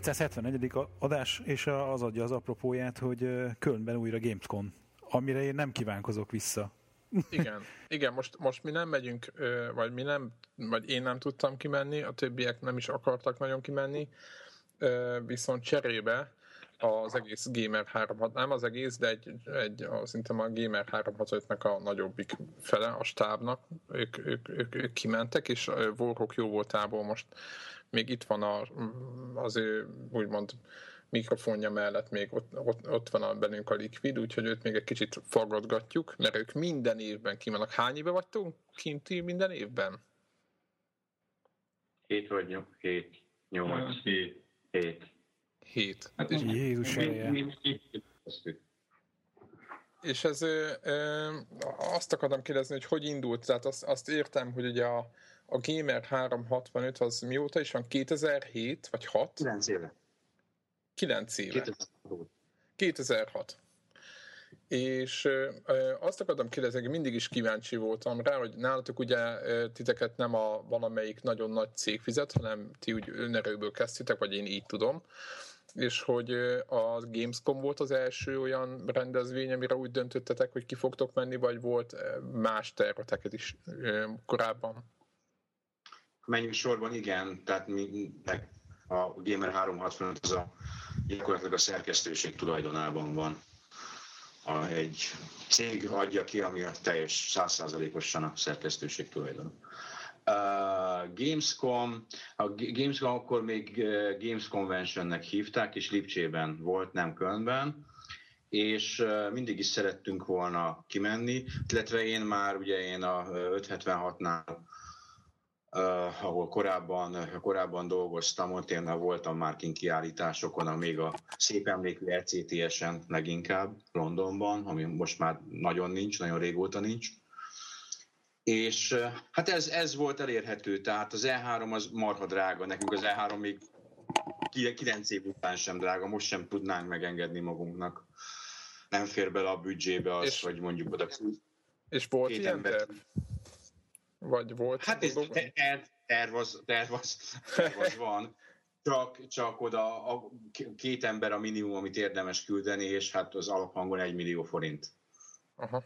271. adás, és az adja az apropóját, hogy Kölnben újra Gamescom, amire én nem kívánkozok vissza. Igen, igen most, most mi nem megyünk, vagy mi nem, vagy én nem tudtam kimenni, a többiek nem is akartak nagyon kimenni, viszont cserébe az egész Gamer 3 nem az egész, de egy, egy a, szerintem a Gamer 365-nek a nagyobbik fele a stábnak, ők, ők, ők, ők kimentek, és Warhawk jó voltából most még itt van a, az ő úgymond mikrofonja mellett még ott, ott, ott van a bennünk a Liquid, úgyhogy őt még egy kicsit faggatgatjuk, mert ők minden évben kimennek. Hány éve vagytunk kinti minden évben? Hét vagy nyolc, hét, nyolc, hét. hét. Hét. Hát és Jézus És ez ö, ö, azt akartam kérdezni, hogy hogy indult, tehát azt, azt értem, hogy ugye a, a Gamer 365 az mióta is van? 2007 vagy 6? 9 éve. 9 éve. 2006. 2006. És azt akartam kérdezni, hogy mindig is kíváncsi voltam rá, hogy nálatok ugye titeket nem a valamelyik nagyon nagy cég fizet, hanem ti úgy önerőből kezdtétek, vagy én így tudom és hogy a Gamescom volt az első olyan rendezvény, amire úgy döntöttetek, hogy ki fogtok menni, vagy volt más terveteket is korábban? Menjünk sorban, igen, tehát mi, a Gamer 365 az a gyakorlatilag a szerkesztőség tulajdonában van. A, egy cég adja ki, ami a teljes százszázalékosan a szerkesztőség tulajdon. Uh, Gamescom, a Gamescom akkor még Games Conventionnek hívták, és Lipcsében volt, nem Kölnben, és uh, mindig is szerettünk volna kimenni, illetve én már ugye én a 576-nál uh, ahol korábban, korábban dolgoztam, ott én voltam már kint kiállításokon, még a szép emlékű ECTS-en leginkább Londonban, ami most már nagyon nincs, nagyon régóta nincs. És hát ez, ez volt elérhető, tehát az E3 az marha drága, nekünk az E3 még 9 év után sem drága, most sem tudnánk megengedni magunknak. Nem fér bele a büdzsébe az, és, hogy mondjuk oda És volt ilyen ember... terv? Vagy volt? Hát ez terv, terv, az, terv, az, terv az van. Csak, csak oda a két ember a minimum, amit érdemes küldeni, és hát az alaphangon egy millió forint. Aha.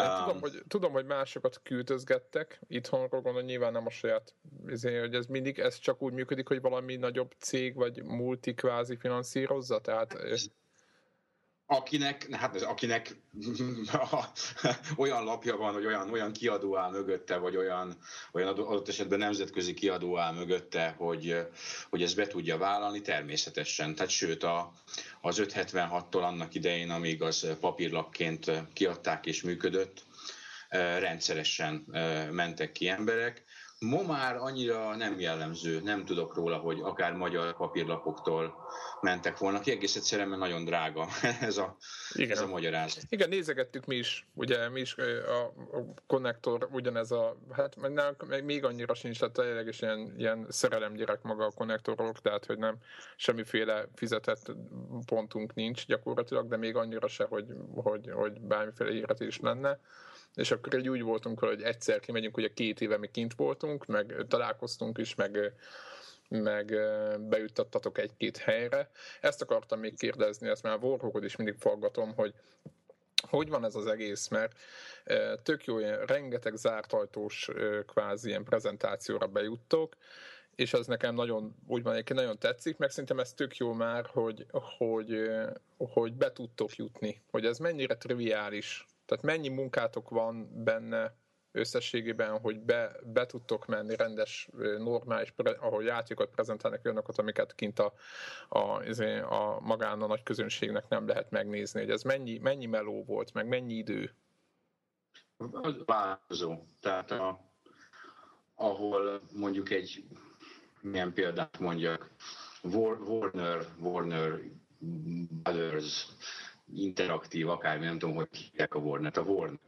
Um, tudom, hogy, tudom, hogy másokat küldözgettek itthonról, gondolom nyilván nem a saját, ezért, hogy ez mindig, ez csak úgy működik, hogy valami nagyobb cég vagy multi kvázi finanszírozza, tehát akinek, hát akinek olyan lapja van, hogy olyan, olyan kiadó áll mögötte, vagy olyan, olyan adott esetben nemzetközi kiadó áll mögötte, hogy, hogy ezt be tudja vállalni, természetesen. Tehát sőt, a, az 576-tól annak idején, amíg az papírlapként kiadták és működött, rendszeresen mentek ki emberek. Ma már annyira nem jellemző, nem tudok róla, hogy akár magyar papírlapoktól mentek volna ki, egész egyszerűen mert nagyon drága ez a, Igen. ez a magyarázat. Igen, nézegettük mi is, ugye mi is a, konnektor ugyanez a, hát még annyira sincs, tehát tényleg is ilyen, ilyen szerelemgyerek maga a konnektorok, tehát hogy nem semmiféle fizetett pontunk nincs gyakorlatilag, de még annyira se, hogy, hogy, hogy bármiféle is lenne és akkor egy úgy voltunk, hogy egyszer kimegyünk, ugye két éve mi kint voltunk, meg találkoztunk is, meg meg bejuttattatok egy-két helyre. Ezt akartam még kérdezni, ezt már Warhawkot is mindig faggatom, hogy hogy van ez az egész, mert tök jó, ilyen rengeteg zárt ajtós kvázi ilyen prezentációra bejuttok, és az nekem nagyon, úgy van, nagyon tetszik, meg szerintem ez tök jó már, hogy, hogy, hogy be tudtok jutni, hogy ez mennyire triviális tehát mennyi munkátok van benne összességében, hogy be, be tudtok menni rendes, normális, ahogy játékokat prezentálnak olyanokat, amiket kint a, a, izé, a magán a nagy közönségnek nem lehet megnézni, hogy ez mennyi, mennyi meló volt, meg mennyi idő? Változó. Tehát a, ahol mondjuk egy milyen példát mondjak, Warner, Warner Brothers interaktív, akármi, nem tudom, hogy hívják a Warner, a Warner.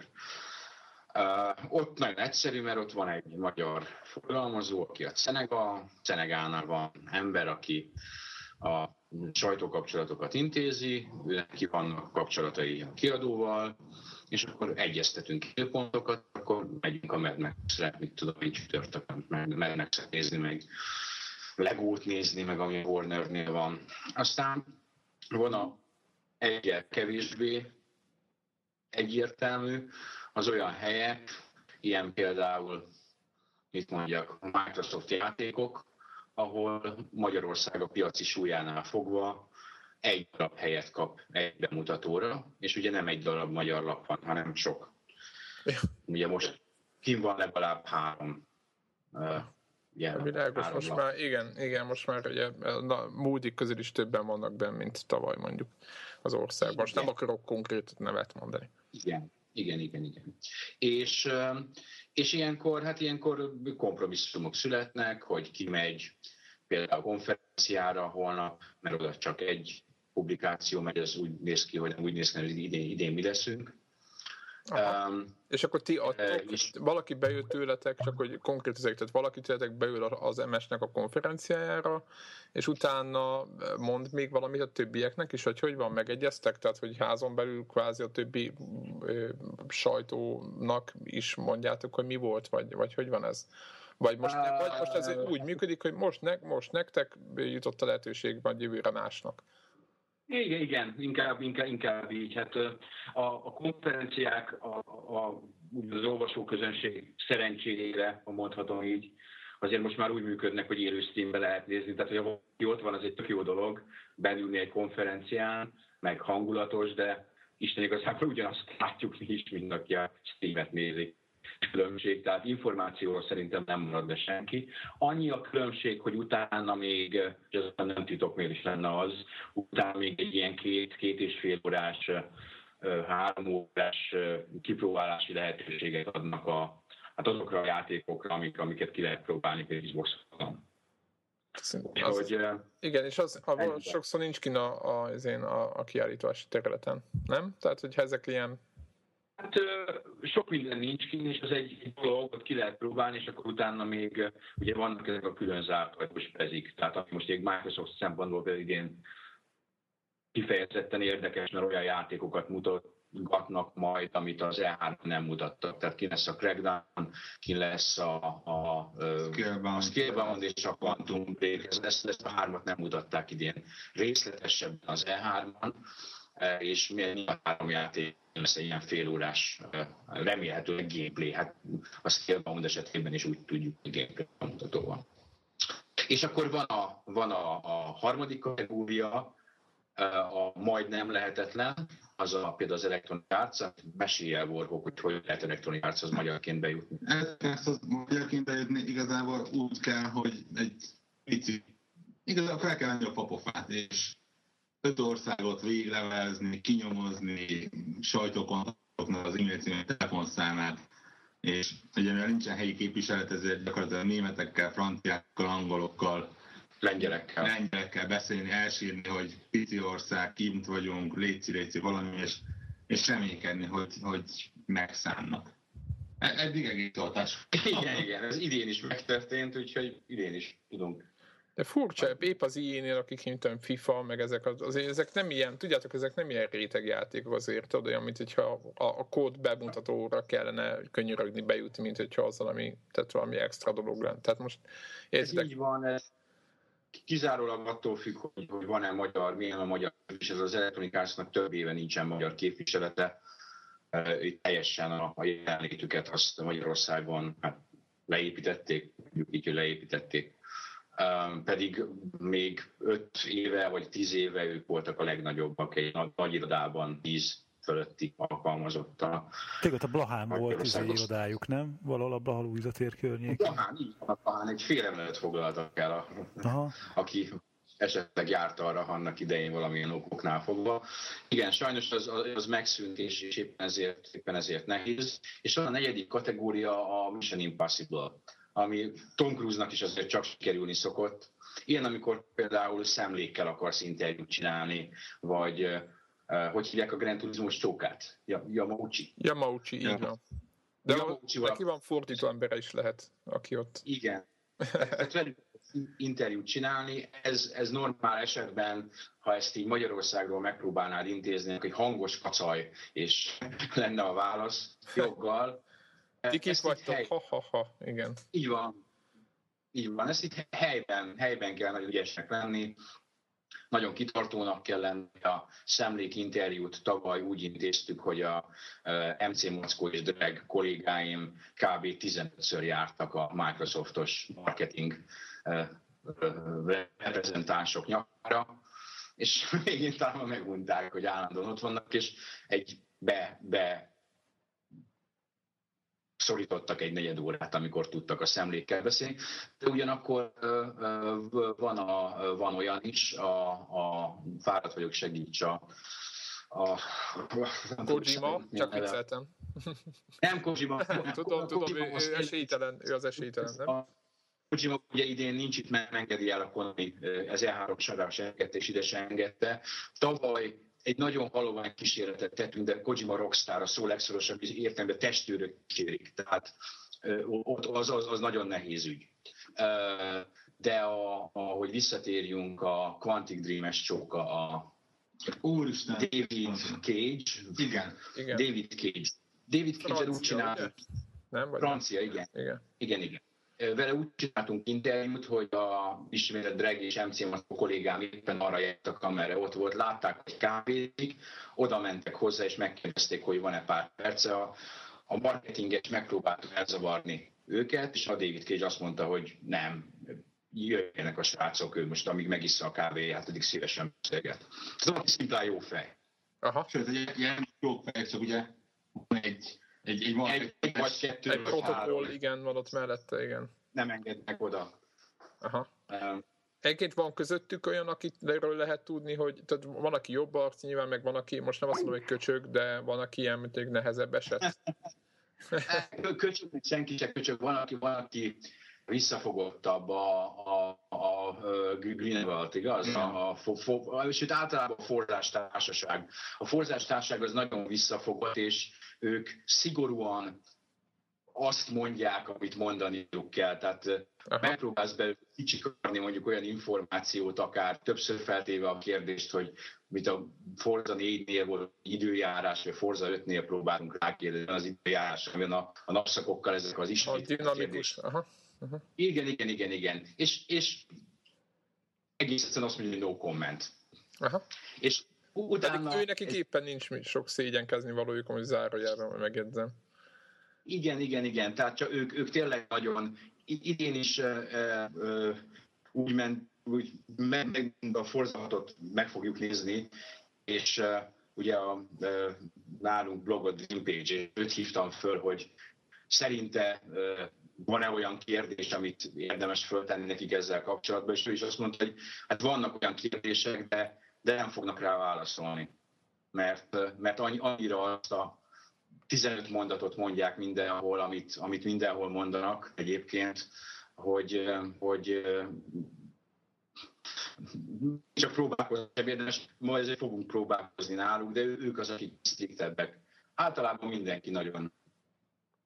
Uh, ott nagyon egyszerű, mert ott van egy magyar forgalmazó, aki a Cenega, Cenegánál van ember, aki a sajtókapcsolatokat intézi, neki vannak kapcsolatai a kiadóval, és akkor egyeztetünk időpontokat, akkor megyünk a Mad Max-re, mit tudom, így csütörtökön Mad Max-et nézni meg Legót nézni, meg ami Warnernél van. Aztán van a egyel kevésbé egyértelmű, az olyan helyek, ilyen például, mit mondjak, Microsoft játékok, ahol Magyarország a piaci súlyánál fogva egy darab helyet kap egy bemutatóra, és ugye nem egy darab magyar lap van, hanem sok. Ugye most kim van legalább három uh, Yeah, Világos, most lap. már igen, igen, most már ugye a múltik közül is többen vannak benne, mint tavaly mondjuk az országban. Most nem akarok konkrét nevet mondani. Igen, igen, igen, igen. És, és ilyenkor, hát ilyenkor kompromisszumok születnek, hogy ki megy például a konferenciára holnap, mert oda csak egy publikáció megy, az úgy néz ki, hogy úgy néz ki, hogy idén, idén mi leszünk. Um, és akkor ti adtok, és valaki bejött tőletek, csak hogy konkrétizáljuk, tehát valaki tőletek beül az MS-nek a konferenciájára, és utána mond még valamit a többieknek is, hogy hogy van, megegyeztek, tehát hogy házon belül kvázi a többi ö, sajtónak is mondjátok, hogy mi volt, vagy, vagy hogy van ez? Vagy most, vagy most ez úgy működik, hogy most, ne, most nektek jutott a lehetőség, vagy jövőre másnak? Igen, igen, inkább, inkább, inkább így. Hát a, a konferenciák, a, a, az olvasóközönség szerencsére, ha mondhatom így, azért most már úgy működnek, hogy élő streambe lehet nézni. Tehát, hogy ha ott van, az egy tök jó dolog, belülni egy konferencián, meg hangulatos, de Isten igazából ugyanazt látjuk mi is, mint aki a streamet nézi különbség, tehát információról szerintem nem marad be senki. Annyi a különbség, hogy utána még, ez nem titok, miért is lenne az, utána még egy ilyen két, két és fél órás, három órás kipróbálási lehetőséget adnak a, hát azokra a játékokra, amik, amiket ki lehet próbálni például Xbox-on. Hogy, igen, és az, a, sokszor nincs kint a, a, a, a kiállítási területen, nem? Tehát, hogy ezek ilyen Hát sok minden nincs kint, és az egy, ott ki lehet próbálni, és akkor utána még ugye vannak ezek a külön zárt ajtós pezik. Tehát ami most egy Microsoft szempontból pedig idén kifejezetten érdekes, mert olyan játékokat mutatnak majd, amit az E3 nem mutattak. Tehát ki lesz a Crackdown, ki lesz a, a, a Scalebound és a Quantum Break, ezt, ezt a hármat nem mutatták idén részletesebben az E3-ban, és milyen három játék lesz egy ilyen félórás, remélhetőleg gameplay. Hát a Scalebound esetében is úgy tudjuk, hogy gameplay mutató van. És akkor van a, van a, a harmadik kategória, a majdnem lehetetlen, az a, például az Electronic Arts, mesélj el, Warhawk, hogy hogy lehet Electronic Arts magyarként bejutni. Ezt az magyarként bejutni igazából úgy kell, hogy egy pici, igazából fel kell venni a papofát, és öt országot véglevezni, kinyomozni, sajtókontaktoknak az e-mail című telefonszámát, és ugye mivel nincsen helyi képviselet, ezért gyakorlatilag németekkel, franciákkal, angolokkal, lengyelekkel. lengyelekkel beszélni, elsírni, hogy pici ország, kint vagyunk, léci, léci valami, és, és reménykedni, hogy, hogy megszánnak. E, eddig egész hatás. Igen, igen, ez idén is megtörtént, úgyhogy idén is tudunk de furcsa, épp az ilyen, akik mint tudom, FIFA, meg ezek, az, azért ezek nem ilyen, tudjátok, ezek nem ilyen rétegjátékok azért, tudod, olyan, mint hogyha a, a kód bemutatóra kellene könnyörögni bejutni, mint hogyha az valami, tehát valami extra dolog lenne. Tehát most érzitek? Ez így van, ez kizárólag attól függ, hogy, hogy van-e magyar, milyen a magyar és ez az elektronikásznak több éve nincsen magyar képviselete. Itt teljesen a, a jelenlétüket azt Magyarországon hát leépítették, így, hogy leépítették pedig még öt éve vagy tíz éve ők voltak a legnagyobbak egy nagy irodában, tíz fölötti alkalmazottal. Tényleg a Blahán volt az irodájuk, nem? Valahol a Blaha Lújza tér környék. Blahán, így van, a Blahán egy fél emelet foglaltak el, a, Aha. aki esetleg járt arra annak idején valamilyen okoknál fogva. Igen, sajnos az, az megszűnt, és, és éppen, ezért, éppen ezért nehéz. És a negyedik kategória a Mission Impossible ami Tom Cruise-nak is azért csak sikerülni szokott. Ilyen, amikor például szemlékkel akarsz interjút csinálni, vagy hogy hívják a Grand Turismo csókát? Yamauchi. Yamauchi, így van. De neki van fordító embere is lehet, aki ott... Igen. Tehát velük interjút csinálni, ez, ez normál esetben, ha ezt így Magyarországról megpróbálnád intézni, hogy hangos kacaj, és lenne a válasz joggal, ti vagytok, ha-ha-ha, igen. Így van. így van, ezt itt helyben, helyben kell nagyon ügyesnek lenni, nagyon kitartónak kell lenni. A szemlék interjút tavaly úgy intéztük, hogy a MC Mockó és Drag kollégáim kb. 15-ször jártak a Microsoftos marketing reprezentánsok nyakára, és végén talán megunták, hogy állandóan ott vannak, és egy be, be szorítottak egy negyed órát, amikor tudtak a szemlékkel beszélni. De ugyanakkor van, a, van olyan is, a, a fáradt vagyok, segíts a, a, Kojima, csak vicceltem. Nem Kojima. tudom, tudom, ő, ő esélytelen, ő az esélytelen, nem? Kojima ugye idén nincs itt, mert engedi el a Konami, ez E3 sorás engedte, és ide se engedte. Tavaly egy nagyon halovány kísérletet tettünk, de Kojima Rockstar a szó legszorosabb értelemben testőrök kérik, tehát ott az, az, az nagyon nehéz ügy. De a, ahogy visszatérjünk a Quantic Dream-es csóka, a Úristen. David Cage. Igen. igen. David Cage. David Cage úgy csinál. Nem? Vagy Francia, igen. Igen. Igen, igen vele úgy csináltunk interjút, hogy a ismeret Drag és MC a kollégám éppen arra jártak, amerre ott volt, látták, hogy kávézik, oda mentek hozzá, és megkérdezték, hogy van-e pár perce. A, a marketinget megpróbáltuk elzavarni őket, és a David Cage azt mondta, hogy nem, jöjjenek a srácok, ő most amíg megissza a kávéját, addig szívesen beszélget. Ez szimplán jó fej. Aha. Sőt, egy ilyen jó fej, csak ugye egy egy, egy, egy, egy vagy kettő, egy protokoll, igen, van ott mellette, igen. Nem engednek oda. Aha. Um, Egyébként van közöttük olyan, akitről lehet tudni, hogy tehát van, aki jobb arc, nyilván meg van, aki, most nem azt mondom, hogy köcsög, de van, aki ilyen, mint egy nehezebb eset. köcsög, senki se köcsög, van, aki, van, aki visszafogottabb a, a Greenwald, igaz? Mm. A, a, a, a, sőt, általában a forzástársaság. A forzástársaság az nagyon visszafogott, és ők szigorúan azt mondják, amit mondaniuk kell. Tehát Aha. megpróbálsz belőle kicsikarni mondjuk olyan információt, akár többször feltéve a kérdést, hogy mit a Forza 4-nél volt időjárás, vagy Forza 5-nél próbálunk rákérdezni az időjárás, ami a, a napszakokkal ezek az ismét. A dinamikus. Aha. Aha. Igen, igen, igen, igen. És, és egész egyszerűen azt mondja, hogy no comment. Aha. És utána... Pedig ő nekik éppen nincs sok szégyenkezni valójuk, hogy zárójelben megjegyzem. Igen, igen, igen. Tehát csak ők, ők tényleg nagyon, idén is uh, uh, úgy ment, úgy meg, meg a forzatot meg fogjuk nézni, és uh, ugye a, uh, nálunk blog Dream Page, őt hívtam föl, hogy szerinte uh, van-e olyan kérdés, amit érdemes föltenni nekik ezzel kapcsolatban, és ő is azt mondta, hogy hát vannak olyan kérdések, de, de nem fognak rá válaszolni. Mert, mert annyira azt a 15 mondatot mondják mindenhol, amit, amit mindenhol mondanak egyébként, hogy, hogy csak próbálkozni sem érdemes, ma ezért fogunk próbálkozni náluk, de ők az, akik tisztítebbek. Általában mindenki nagyon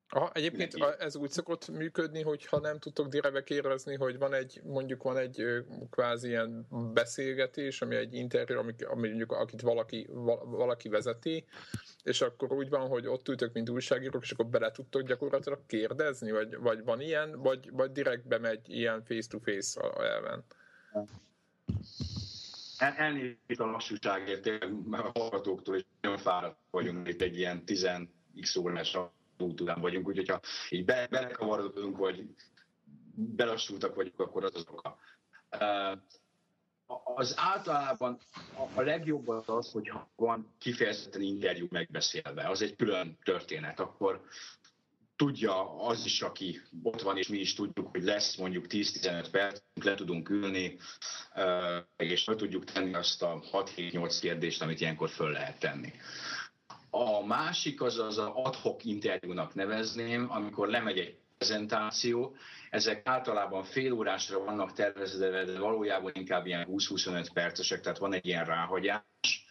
Aha, egyébként Neki. ez úgy szokott működni, hogy ha nem tudtok direktbe kérdezni, hogy van egy, mondjuk van egy kvázi ilyen beszélgetés, ami egy interjú, ami, ami mondjuk akit valaki, valaki vezeti, és akkor úgy van, hogy ott ültök, mint újságírók, és akkor bele tudtok gyakorlatilag kérdezni, vagy, vagy van ilyen, vagy, vagy direkt bemegy ilyen face-to-face elven? El, elnézést a lassúságért, a hallgatóktól, és nagyon fáradt vagyunk itt egy ilyen 10 x órás túltudán vagyunk, úgyhogy ha így be, belekavarodunk, vagy belassultak vagyunk, akkor az az oka. Az általában a legjobb az az, hogyha van kifejezetten interjú megbeszélve, az egy külön történet, akkor tudja az is, aki ott van, és mi is tudjuk, hogy lesz mondjuk 10-15 perc, le tudunk ülni, és meg tudjuk tenni azt a 6-7-8 kérdést, amit ilyenkor föl lehet tenni. A másik az az adhok interjúnak nevezném, amikor lemegy egy prezentáció, ezek általában fél órásra vannak tervezve, de valójában inkább ilyen 20-25 percesek, tehát van egy ilyen ráhagyás,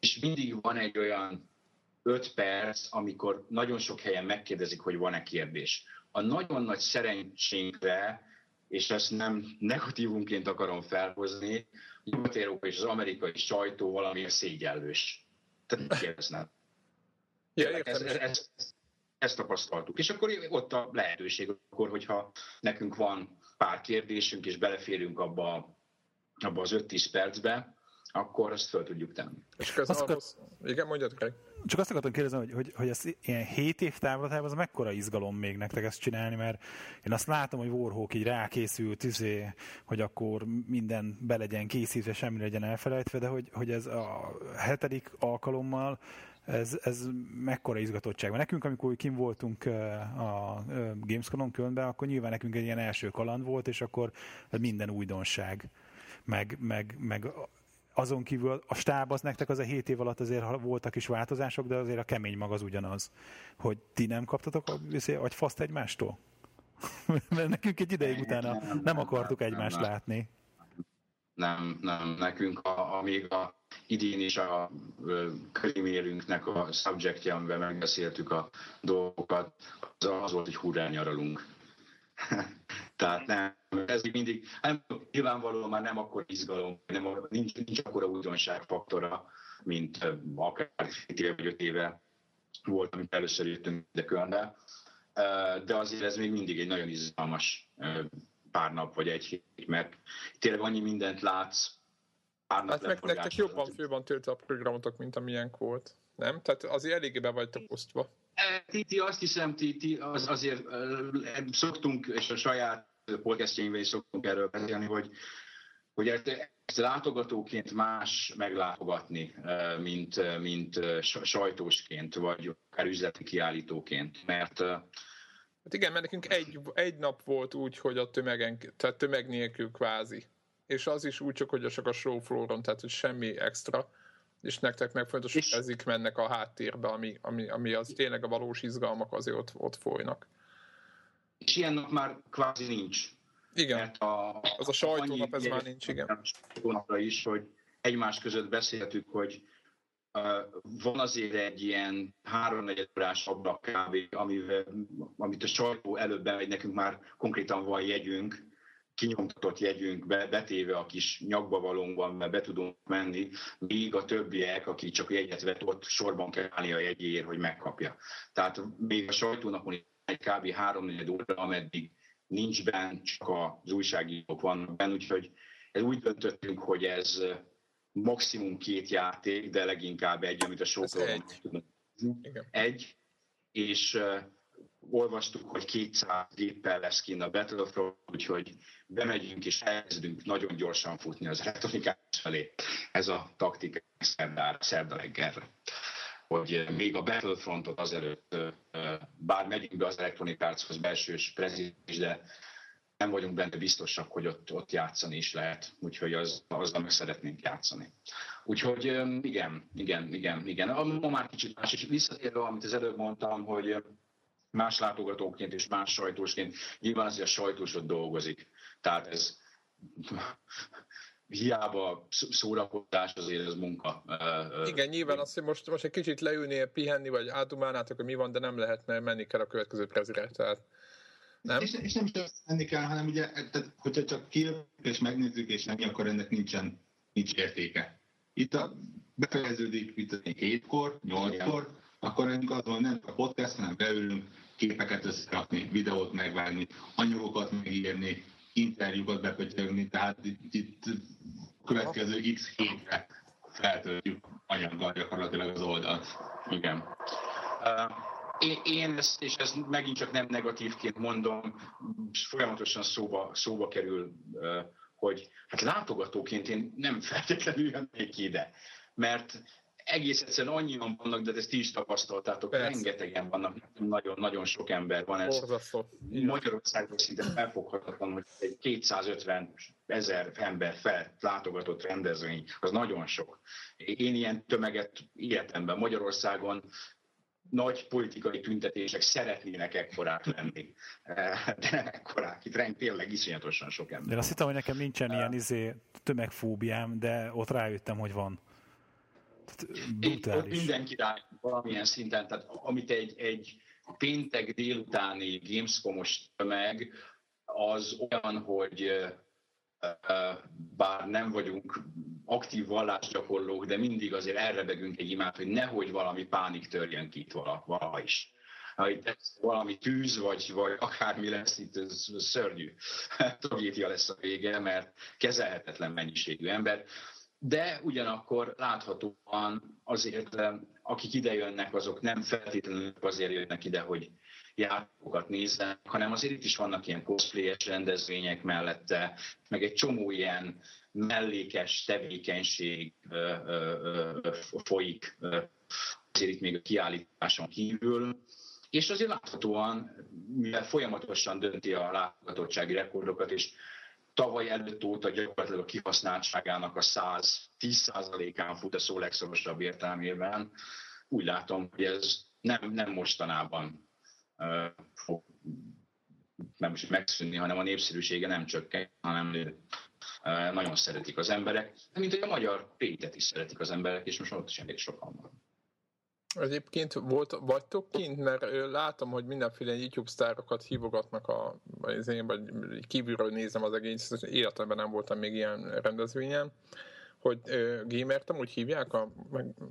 és mindig van egy olyan 5 perc, amikor nagyon sok helyen megkérdezik, hogy van-e kérdés. A nagyon nagy szerencsénkre, és ezt nem negatívunként akarom felhozni, Nyugat-Európa és az amerikai sajtó valamiért szégyellős. Tehát kérdeznek. Ja, értem. Ez, ez, ez, ezt tapasztaltuk. És akkor ott a lehetőség, akkor, hogyha nekünk van pár kérdésünk, és beleférünk abba, abba az 5-10 percbe, akkor azt fel tudjuk tenni. És az akar... Igen, mondjad, Greg. Csak azt akartam kérdezni, hogy, hogy, hogy ez ilyen 7 év távlatában az mekkora izgalom még nektek ezt csinálni, mert én azt látom, hogy Warhawk így rákészült, izé, hogy akkor minden be legyen készítve, semmi legyen elfelejtve, de hogy, hogy ez a hetedik alkalommal ez, ez mekkora izgatottság van. Nekünk, amikor kim voltunk a Gamescom-on Kölnben, akkor nyilván nekünk egy ilyen első kaland volt, és akkor minden újdonság, meg, meg, meg azon kívül a stáb az nektek az a 7 év alatt azért voltak is változások, de azért a kemény mag az ugyanaz. Hogy ti nem kaptatok a, vagy faszt egymástól? Mert nekünk egy ideig utána nem, akartuk egymást látni. Nem, nem, nekünk a, amíg a idén is a könyvérünknek a subjectje, amivel megbeszéltük a dolgokat, az, az volt, hogy hurrá nyaralunk. Tehát nem, ez mindig, nem, nyilvánvalóan már nem akkor izgalom, nem, nincs, nincs akkora újdonságfaktora, mint akár 7 éve vagy 5 éve volt, amit először jöttünk Kölnbe. De azért ez még mindig egy nagyon izgalmas pár nap vagy egy hét, mert tényleg annyi mindent látsz, pár Hát meg nektek jobban fő van töltve a programotok, mint amilyen volt. Nem? Tehát azért eléggé be vagytok osztva. Ti, ti azt hiszem, ti, ti az, azért szoktunk, és a saját podcastjainkben is szoktunk erről beszélni, hogy, hogy ezt látogatóként más meglátogatni, mint, mint sajtósként, vagy akár üzleti kiállítóként, mert Hát igen, mert nekünk egy, egy nap volt úgy, hogy a tömegen, tehát tömeg nélkül kvázi. És az is úgy csak, hogy csak a show flooron, tehát hogy semmi extra és nektek meg fontos, hogy ezik mennek a háttérbe, ami, ami, ami az tényleg a valós izgalmak azért ott, ott folynak. És ilyen nap már kvázi nincs. Igen, Mert a, az a sajtónap, ez már nincs, igen. Sajtónapra is, hogy egymás között beszéltük, hogy van azért egy ilyen háromnegyed órás ablak kb., amivel, amit a sajtó előbb bemegy, nekünk már konkrétan van jegyünk, kinyomtatott jegyünk be, betéve a kis nyakba valónkban, mert be tudunk menni, míg a többiek, akik csak jegyet vett, ott sorban kell állni a jegyéért, hogy megkapja. Tehát még a sajtónapon egy kb. 3 óra, ameddig nincs benne, csak az újságírók vannak benne, úgyhogy ez úgy döntöttünk, hogy ez maximum két játék, de leginkább egy, amit a showról tudunk. Egy, és olvastuk, hogy 200 géppel lesz kint a Battlefront, úgyhogy bemegyünk és elkezdünk nagyon gyorsan futni az elektronikás felé. Ez a taktika szerdára, szerda reggelre. Hogy még a Battlefrontot azelőtt, bár megyünk be az elektronikárchoz belsős prezidens, de nem vagyunk benne biztosak, hogy ott, ott játszani is lehet, úgyhogy az, azzal meg szeretnénk játszani. Úgyhogy igen, igen, igen, igen. Ma már kicsit más, és visszatérve, amit az előbb mondtam, hogy más látogatóként és más sajtósként. Nyilván azért a sajtós ott dolgozik. Tehát ez hiába szórakozás, azért ez munka. Igen, nyilván azt, hogy most, most egy kicsit leülnél, pihenni, vagy átdumálnátok, hogy mi van, de nem lehet, mert menni kell a következő prezire. Tehát nem? És, és nem csak menni kell, hanem ugye, tehát, hogyha csak kijövünk és megnézzük, és nem, akkor ennek nincsen, nincs értéke. Itt a, befejeződik itt hétkor, nyolckor, akkor nekünk az van, nem a podcast, hanem beülünk, képeket összerakni, videót megvágni, anyagokat megírni, interjúkat bepötyögni, tehát itt, itt következő x hétre feltöltjük anyaggal gyakorlatilag az oldalt. Igen. Uh, én, én ezt, és ezt megint csak nem negatívként mondom, folyamatosan szóba, szóba kerül, hogy hát látogatóként én nem feltétlenül jönnék ide, mert egész egyszerűen annyian vannak, de ezt ti is tapasztaltátok, Persze. rengetegen vannak, nagyon-nagyon sok ember van. Ez Magyarországon szinte felfoghatatlan, hogy egy 250 ezer ember fel látogatott rendezvény, az nagyon sok. Én ilyen tömeget életemben Magyarországon nagy politikai tüntetések szeretnének ekkorák lenni, de nem ekkorák. Itt tényleg iszonyatosan sok ember. De azt hittem, hogy nekem nincsen ilyen izé, tömegfóbiám, de ott rájöttem, hogy van. Brutális. mindenki rá valamilyen szinten, tehát amit egy, egy péntek délutáni Gamescom-os tömeg, az olyan, hogy bár nem vagyunk aktív vallásgyakorlók, de mindig azért elrebegünk egy imát, hogy nehogy valami pánik törjön ki itt valaha is. ha itt valami tűz, vagy, vagy akármi lesz, itt ez, szörnyű tragédia lesz a vége, mert kezelhetetlen mennyiségű ember. De ugyanakkor láthatóan azért, akik ide jönnek, azok nem feltétlenül azért jönnek ide, hogy játékokat nézzenek, hanem azért itt is vannak ilyen cosplayes rendezvények mellette, meg egy csomó ilyen mellékes tevékenység folyik azért itt még a kiállításon kívül, és azért láthatóan, mivel folyamatosan dönti a látogatottsági rekordokat, és tavaly előtt óta gyakorlatilag a kihasználtságának a 110%-án fut a szó legszorosabb értelmében, úgy látom, hogy ez nem, nem mostanában fog nem is megszűnni, hanem a népszerűsége nem csökken, hanem nő. Nagyon szeretik az emberek, mint hogy a magyar pétet is szeretik az emberek, és most ott is elég sokan van. Egyébként volt, vagytok kint, mert látom, hogy mindenféle YouTube sztárokat hívogatnak a, az én, vagy kívülről nézem az egész, életemben nem voltam még ilyen rendezvényen, hogy gamertem, úgy hívják a,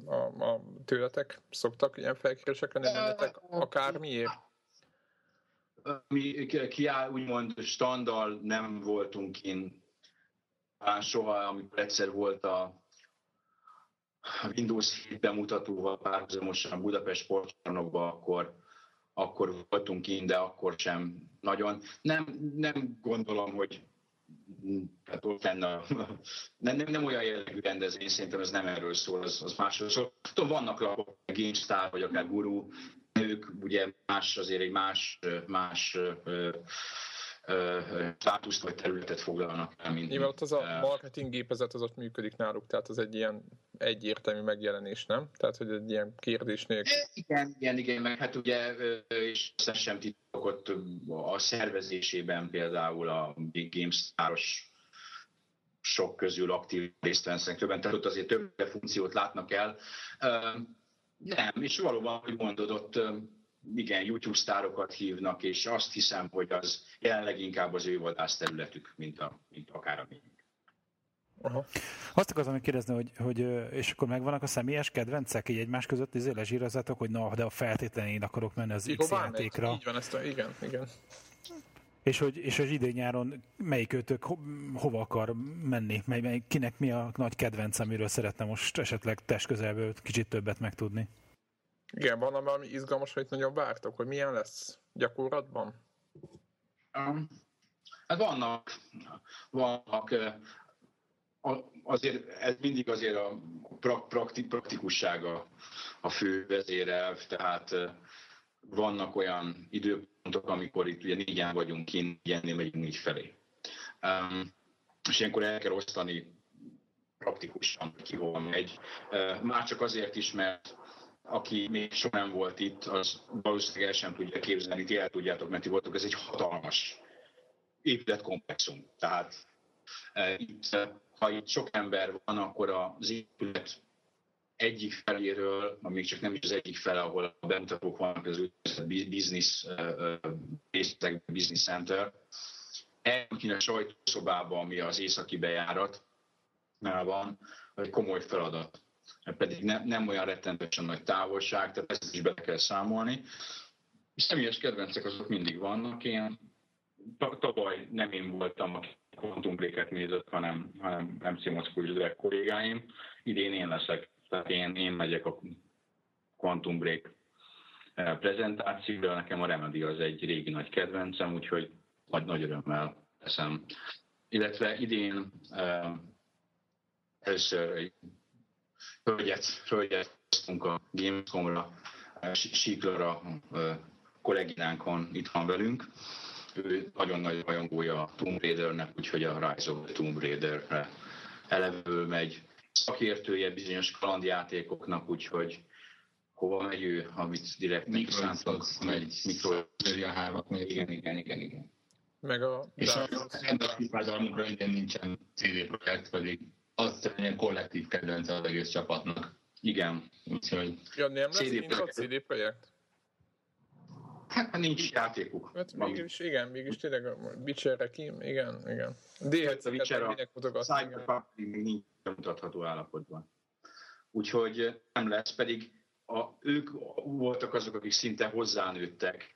a, a tőletek, szoktak ilyen felkérések lenni mennetek, akármiért? Mi kiáll, úgymond standal nem voltunk kint, soha, amikor egyszer volt a Windows 7 bemutatóval párhuzamosan Budapest sportcsarnokban, akkor, akkor voltunk kint, de akkor sem nagyon. Nem, nem gondolom, hogy tehát ott lenne, nem, nem, nem olyan jellegű rendezvény, szerintem ez nem erről szól, az, az másról szól. Tudom, vannak lapok, GameStar, vagy akár Guru, ők ugye más, azért egy más, más státuszt vagy területet foglalnak el. Mint, Nyilván ott az a marketing gépezet az ott működik náluk, tehát az egy ilyen egyértelmű megjelenés, nem? Tehát, hogy egy ilyen kérdés nélkül. Igen, igen, igen, meg hát ugye, és ezt sem titok ott a szervezésében például a Big Games táros sok közül aktív részt vesznek többen, tehát ott azért több funkciót látnak el. Nem, és valóban, hogy mondod, ott igen, YouTube sztárokat hívnak, és azt hiszem, hogy az jelenleg inkább az ő területük, mint, a, mint akár a miénk. Aha. Azt akartam kérdezni, hogy, hogy, és akkor megvannak a személyes kedvencek, így egymás között izé lezsírozzátok, hogy na, de a feltétlenül én akarok menni az X játékra. Így van, ezt a, igen, igen. És hogy, és hogy idén nyáron melyik őtök ho, hova akar menni? Mely, mely, kinek mi a nagy kedvenc, amiről szeretne most esetleg test közelből kicsit többet megtudni? Igen, van valami izgalmas, hogy nagyon vártok, hogy milyen lesz gyakorlatban? Um, hát vannak, vannak azért ez mindig azért a prakti, praktikussága a fő vezérelv, tehát vannak olyan időpontok, amikor itt ugye négyen vagyunk kint, négyennél megyünk négy felé. Um, és ilyenkor el kell osztani praktikusan, ki hol megy. Uh, már csak azért is, mert aki még soha nem volt itt, az valószínűleg el sem tudja képzelni, ti el tudjátok, mert ti voltok, ez egy hatalmas épületkomplexum. Tehát e, itt, ha itt sok ember van, akkor az épület egyik feléről, még csak nem is az egyik fele, ahol a bemutatók vannak, az úgynevezett business, uh, business center, elkínál a sajtószobában, ami az északi bejárat van, egy komoly feladat pedig ne, nem olyan rettentősen nagy távolság, tehát ezt is be kell számolni. Személyes kedvencek azok mindig vannak. Én tavaly nem én voltam, aki kvantumbréket nézett, hanem, hanem MC és Drag kollégáim. Idén én leszek, tehát én, én megyek a kvantumbrék eh, prezentációra. Nekem a Remedy az egy régi nagy kedvencem, úgyhogy nagy, nagy örömmel teszem. Illetve idén uh, először hölgyet, hölgyet hoztunk a Gamescom-ra, Siklara kolléginánkon itt van velünk. Ő nagyon nagy rajongója a Tomb Raidernek, úgyhogy a Rise of the Tomb Raider-re elevől megy. Szakértője bizonyos kalandjátékoknak, úgyhogy hova megy ő, amit direkt neki szántak. Megy mikro. Igen, igen, igen, igen. Meg a... És a rendes kifájdalmunkra igen nincsen CD projekt, pedig az egy kollektív kedvence az egész csapatnak. Igen. Úgyhogy... Ja, nem lesz CD a CD projekt? Hát nincs játékuk. Hát mégis, igen, mégis tényleg a Witcherre ki, igen, igen. d hát a Witcher a Cyberpunk még nincs mutatható állapotban. Úgyhogy nem lesz, pedig a, ők voltak azok, akik szinte hozzánőttek.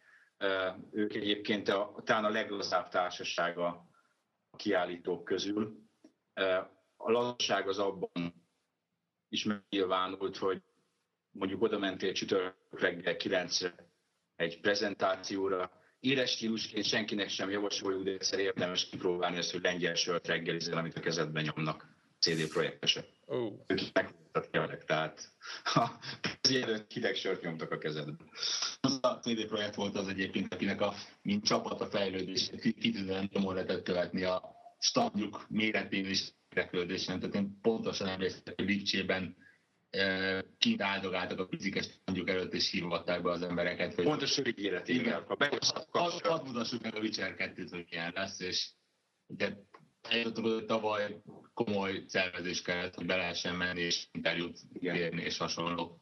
Ők egyébként a, talán a leglazább társasága a kiállítók közül. A lazaság az abban is megnyilvánult, hogy mondjuk oda mentél csütörtök reggel 9 egy prezentációra, éles stílusként senkinek sem javasoljuk, de egyszer érdemes kipróbálni ezt, hogy lengyel sört reggelizel, amit a kezedben nyomnak CD projektesek. Oh. Ők megmutatják, tehát a előtt hideg sört nyomtak a kezedben. Az a CD projekt volt az egyébként, akinek a mint csapat a fejlődés kitűnően nyomon lehetett követni a standjuk méretén és érdeklődésen. Tehát én pontosan emlékszem, hogy Lipcsében kint áldogáltak a fizikes mondjuk előtt, és hívogatták be az embereket. Hogy Pontos ígéretével. Hadd mutassuk meg a Witcher 2-t, hogy ilyen lesz, és ugye eljutottuk, hogy tavaly komoly szervezés kellett, hogy be lehessen menni, és interjút kérni, és hasonló.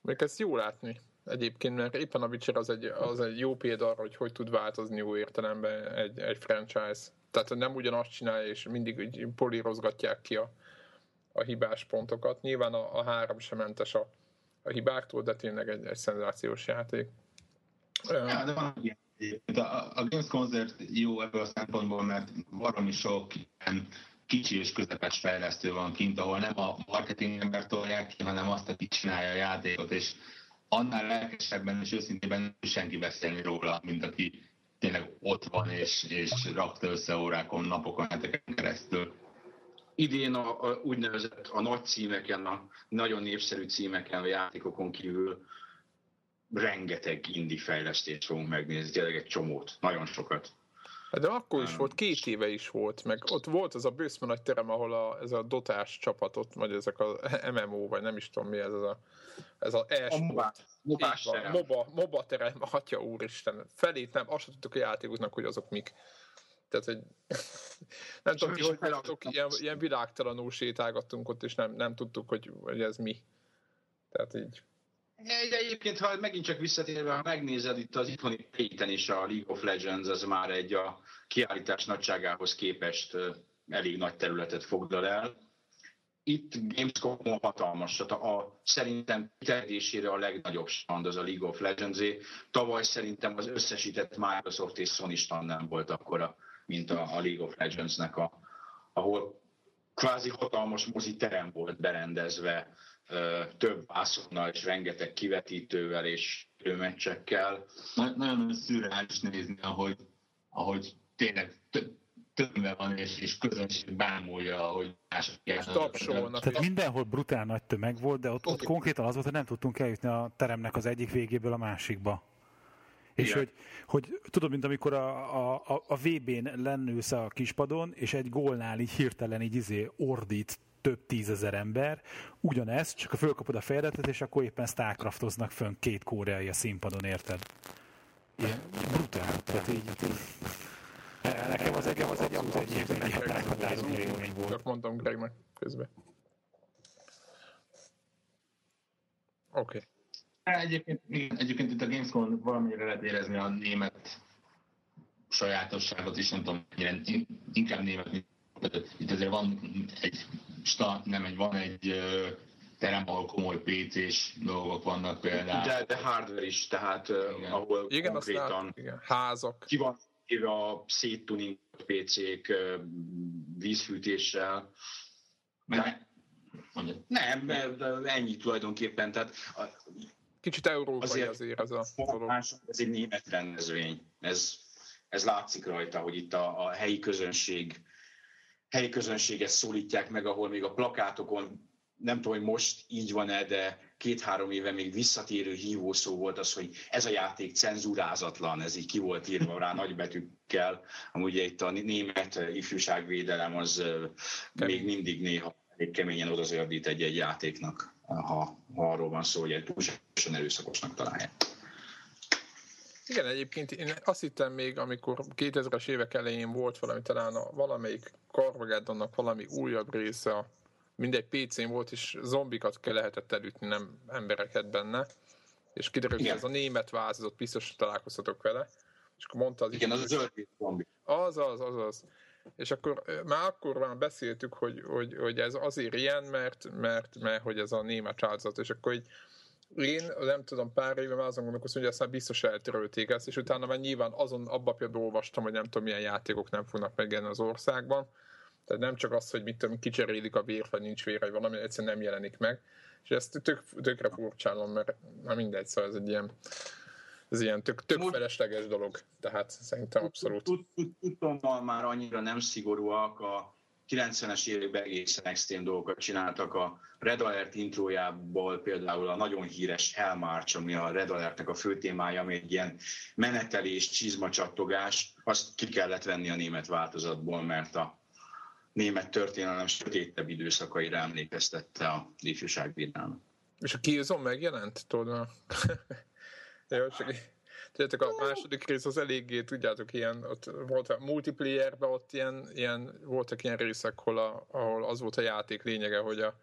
Még ezt jó látni egyébként, mert éppen a Witcher az egy, az egy jó példa arra, hogy hogy tud változni jó értelemben egy, egy franchise. Tehát nem ugyanazt csinálja, és mindig úgy polírozgatják ki a, a hibás pontokat. Nyilván a, a három sem mentes a, a hibáktól, de tényleg egy, egy szenzációs játék. Ja, de van ilyen. A, a Games Concert jó ebből a szempontból, mert valami sok ilyen kicsi és közepes fejlesztő van kint, ahol nem a marketing ember tolják ki, hanem azt, aki csinálja a játékot, és annál lelkesebben és őszintében senki beszélni róla, mint aki tényleg ott van és, és rakta össze órákon, napokon, heteken keresztül idén a, a úgynevezett a nagy címeken, a nagyon népszerű címeken, a játékokon kívül rengeteg indi fejlesztést fogunk megnézni, tényleg egy csomót, nagyon sokat. De akkor is volt, két éve is volt, meg ott volt az a bőszme nagy terem, ahol a, ez a dotás csapatot, vagy ezek a MMO, vagy nem is tudom mi ez, ez a, ez a e MOBA, MOBA, terem. MOBA, MOBA terem, atya úristen, felét nem, azt tudtuk a játékoknak, hogy azok mik. Tehát, hogy nem tudom, hogy hogy ilyen, ilyen világtalanul sétálgattunk ott, és nem, nem tudtuk, hogy, hogy ez mi. Tehát így. Egy, egyébként, ha megint csak visszatérve, ha megnézed itt az itthoni héten is a League of Legends, az már egy a kiállítás nagyságához képest elég nagy területet foglal el. Itt Gamescom hatalmas, a, a, szerintem terjedésére a legnagyobb stand az a League of Legends-é. Tavaly szerintem az összesített Microsoft és Sony stand nem volt akkora mint a, a League of Legends-nek, a, ahol kvázi hatalmas mozi terem volt berendezve, több vászonnal és rengeteg kivetítővel és meccsekkel. Na, nagyon szürreális nézni, ahogy, ahogy tényleg tömve van, és, és közönség bámulja, ahogy mások tapsolnak. Tehát mindenhol brutál nagy tömeg volt, de ott, ott konkrétan az volt, hogy nem tudtunk eljutni a teremnek az egyik végéből a másikba. És hogy, hogy tudod, mint amikor a, a, a VB-n lennősz a kispadon, és egy gólnál így hirtelen így izé ordít több tízezer ember, ugyanezt, csak a fölkapod a fejedetet, és akkor éppen Starcraftoznak fönn két koreai a színpadon, érted? Ilyen brutál. Tehát így, nekem az egy, az egy abszolút egy, egy, egy volt. mondtam Gregnek közben. Oké. Okay. Egyébként, egyébként itt a Gamescom valamennyire lehet érezni a német sajátosságot is, nem tudom, inkább német, itt azért van egy sta, nem egy, van egy terem, ahol komoly PC-s dolgok vannak például. De, de hardware is, tehát igen. ahol igen, konkrétan igen. házak. Ki van a széttuning PC-k vízfűtéssel. De, nem, de ennyi tulajdonképpen. Tehát Kicsit európai azért, azért ez a dolog. Ez egy német rendezvény. Ez, ez látszik rajta, hogy itt a, a helyi közönség helyi közönséget szólítják meg, ahol még a plakátokon, nem tudom, hogy most így van-e, de két-három éve még visszatérő hívószó volt az, hogy ez a játék cenzúrázatlan, ez így ki volt írva rá nagybetűkkel. Amúgy itt a német ifjúságvédelem az még mindig néha elég keményen odazördít egy-egy játéknak ha, ha arról van szó, hogy egy túlságosan erőszakosnak találják. Igen, egyébként én azt hittem még, amikor 2000-es évek elején volt valami, talán a, valamelyik Carmageddonnak valami újabb része, mindegy PC-n volt, és zombikat kell lehetett elütni, nem embereket benne. És kiderült, hogy ez a német változat, biztos találkoztatok vele. És akkor mondta az Igen, is, az a zöld zombi. Az, az, az, az. És akkor már akkor már beszéltük, hogy, hogy, hogy ez azért ilyen, mert, mert, mert hogy ez a német áldozat, és akkor így én nem tudom, pár éve már azon gondolkoztam, hogy aztán biztos eltörölték ezt, és utána már nyilván azon abba például olvastam, hogy nem tudom, milyen játékok nem fognak megjelenni az országban. Tehát nem csak az, hogy mit tudom, kicserélik a vér, vagy nincs vér, vagy valami, egyszerűen nem jelenik meg. És ezt tök, tökre furcsálom, mert már mindegy, szóval ez egy ilyen ez ilyen tök, tök felesleges dolog, tehát szerintem abszolút. Tudtommal már annyira nem szigorúak a 90-es években egészen extrém dolgokat csináltak. A Red Alert intrójából például a nagyon híres Hellmarch, ami a Red Alertnek a fő témája, ami egy ilyen menetelés, csizmacsattogás, azt ki kellett venni a német változatból, mert a német történelem sötétebb időszakaira emlékeztette a ifjúságbírnának. És a kiúzom megjelent, tudod? Jó, csak Tudjátok, a második rész az eléggé, tudjátok, ilyen, ott volt a multiplayerben, ott ilyen, ilyen, voltak ilyen részek, ahol, a, ahol az volt a játék lényege, hogy a,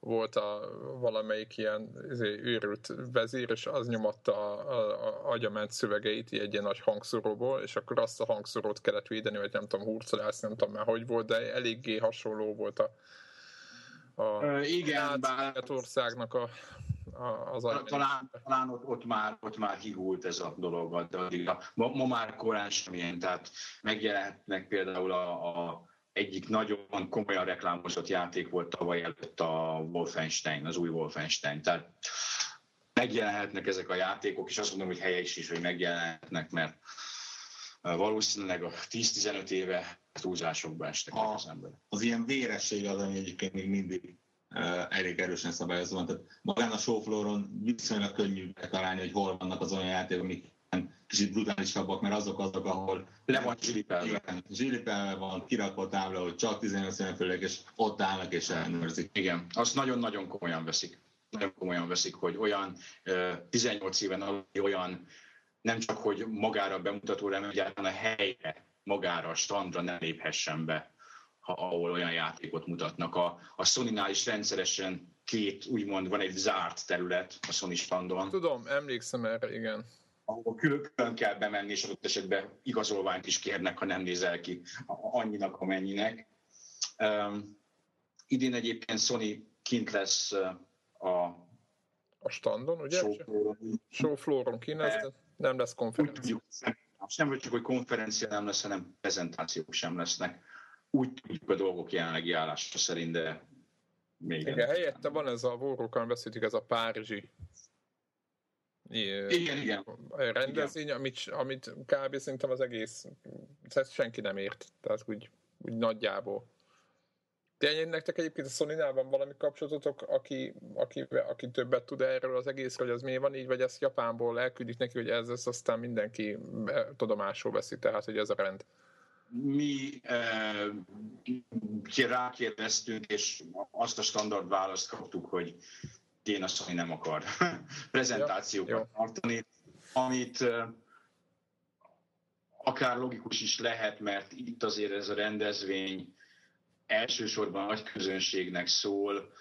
volt a valamelyik ilyen izé, őrült vezér, és az nyomatta a, a, a agyament szövegeit egy ilyen nagy hangszoróból, és akkor azt a hangszorót kellett védeni, vagy nem tudom, hurcolászni, nem tudom már, hogy volt, de eléggé hasonló volt a, a uh, igen, bár... országnak a az a... Talán, talán ott, ott, már, ott már higult ez a dolog, de addig a, ma, ma már korán semmilyen, tehát megjelenhetnek például a, a egyik nagyon komolyan reklámozott játék volt tavaly előtt a Wolfenstein, az új Wolfenstein. Tehát megjelenhetnek ezek a játékok, és azt mondom, hogy helyes is, hogy megjelenhetnek, mert valószínűleg a 10-15 éve túlzásokba estek a, az emberek. Az ilyen véresség az, ami egyébként még mindig elég erősen szabályozva van. Tehát magán a showflooron viszonylag könnyű találni, hogy hol vannak az olyan játékok, amik kicsit brutálisabbak, mert azok azok, ahol le van zsilipelve. zsilipelve van, kirakva tábla, hogy csak 15 főleg, és ott állnak és ellenőrzik. Igen, azt nagyon-nagyon komolyan veszik. Nagyon komolyan veszik, hogy olyan 18 éven alul olyan nem csak, hogy magára bemutatóra, hanem egyáltalán a helyre, magára, a standra ne léphessen be ahol olyan játékot mutatnak. A, a Sony-nál is rendszeresen két, úgymond van egy zárt terület a Sony standon. Tudom, emlékszem erre, igen. Ahol külön, kell bemenni, és adott esetben igazolványt is kérnek, ha nem nézel ki annyinak, amennyinek. Um, idén egyébként Sony kint lesz a a standon, ugye? Showflooron kint lesz, nem lesz konferencia. nem csak, hogy konferencia nem lesz, hanem prezentációk sem lesznek úgy tudjuk a dolgok jelenlegi állása szerint, de még Igen, helyette van ez a Warhawk, beszéltük, ez a Párizsi igen, igen. rendezvény, igen. Amit, amit kb. szerintem az egész, ezt senki nem ért, tehát úgy, úgy nagyjából. Tényleg nektek egyébként a sony van valami kapcsolatotok, aki, aki, aki többet tud erről az egészről, hogy az miért van így, vagy ezt Japánból elküldik neki, hogy ez, ez aztán mindenki tudomásul veszi, tehát hogy ez a rend mi eh, rákérdeztünk, és azt a standard választ kaptuk, hogy én azt mondani, nem akar prezentációkat tartani, amit eh, akár logikus is lehet, mert itt azért ez a rendezvény elsősorban nagy közönségnek szól,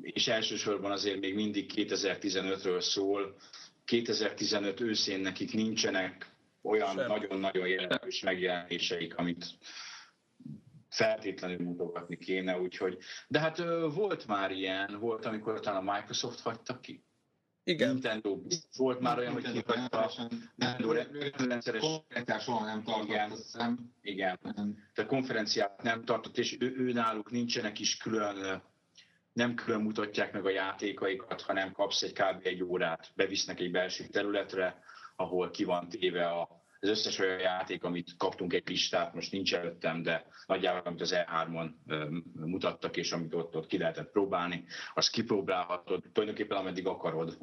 és elsősorban azért még mindig 2015-ről szól. 2015 őszén nekik nincsenek olyan nagyon-nagyon jelentős megjelenéseik, amit feltétlenül mutogatni kéne, úgyhogy... De hát volt már ilyen, volt, amikor talán a Microsoft hagyta ki. Igen. Nintendo volt már olyan, hogy kihagyta Nintendo rendszeres... Konferenciát soha nem tartott, Igen. Tehát konferenciát nem tartott, és ő, ő náluk nincsenek is külön nem külön mutatják meg a játékaikat, hanem kapsz egy kb. egy órát, bevisznek egy belső területre, ahol ki van téve a, az összes olyan játék, amit kaptunk egy listát, most nincs előttem, de nagyjából amit az E3-on mutattak, és amit ott, ott ki lehetett próbálni, azt kipróbálhatod tulajdonképpen ameddig akarod.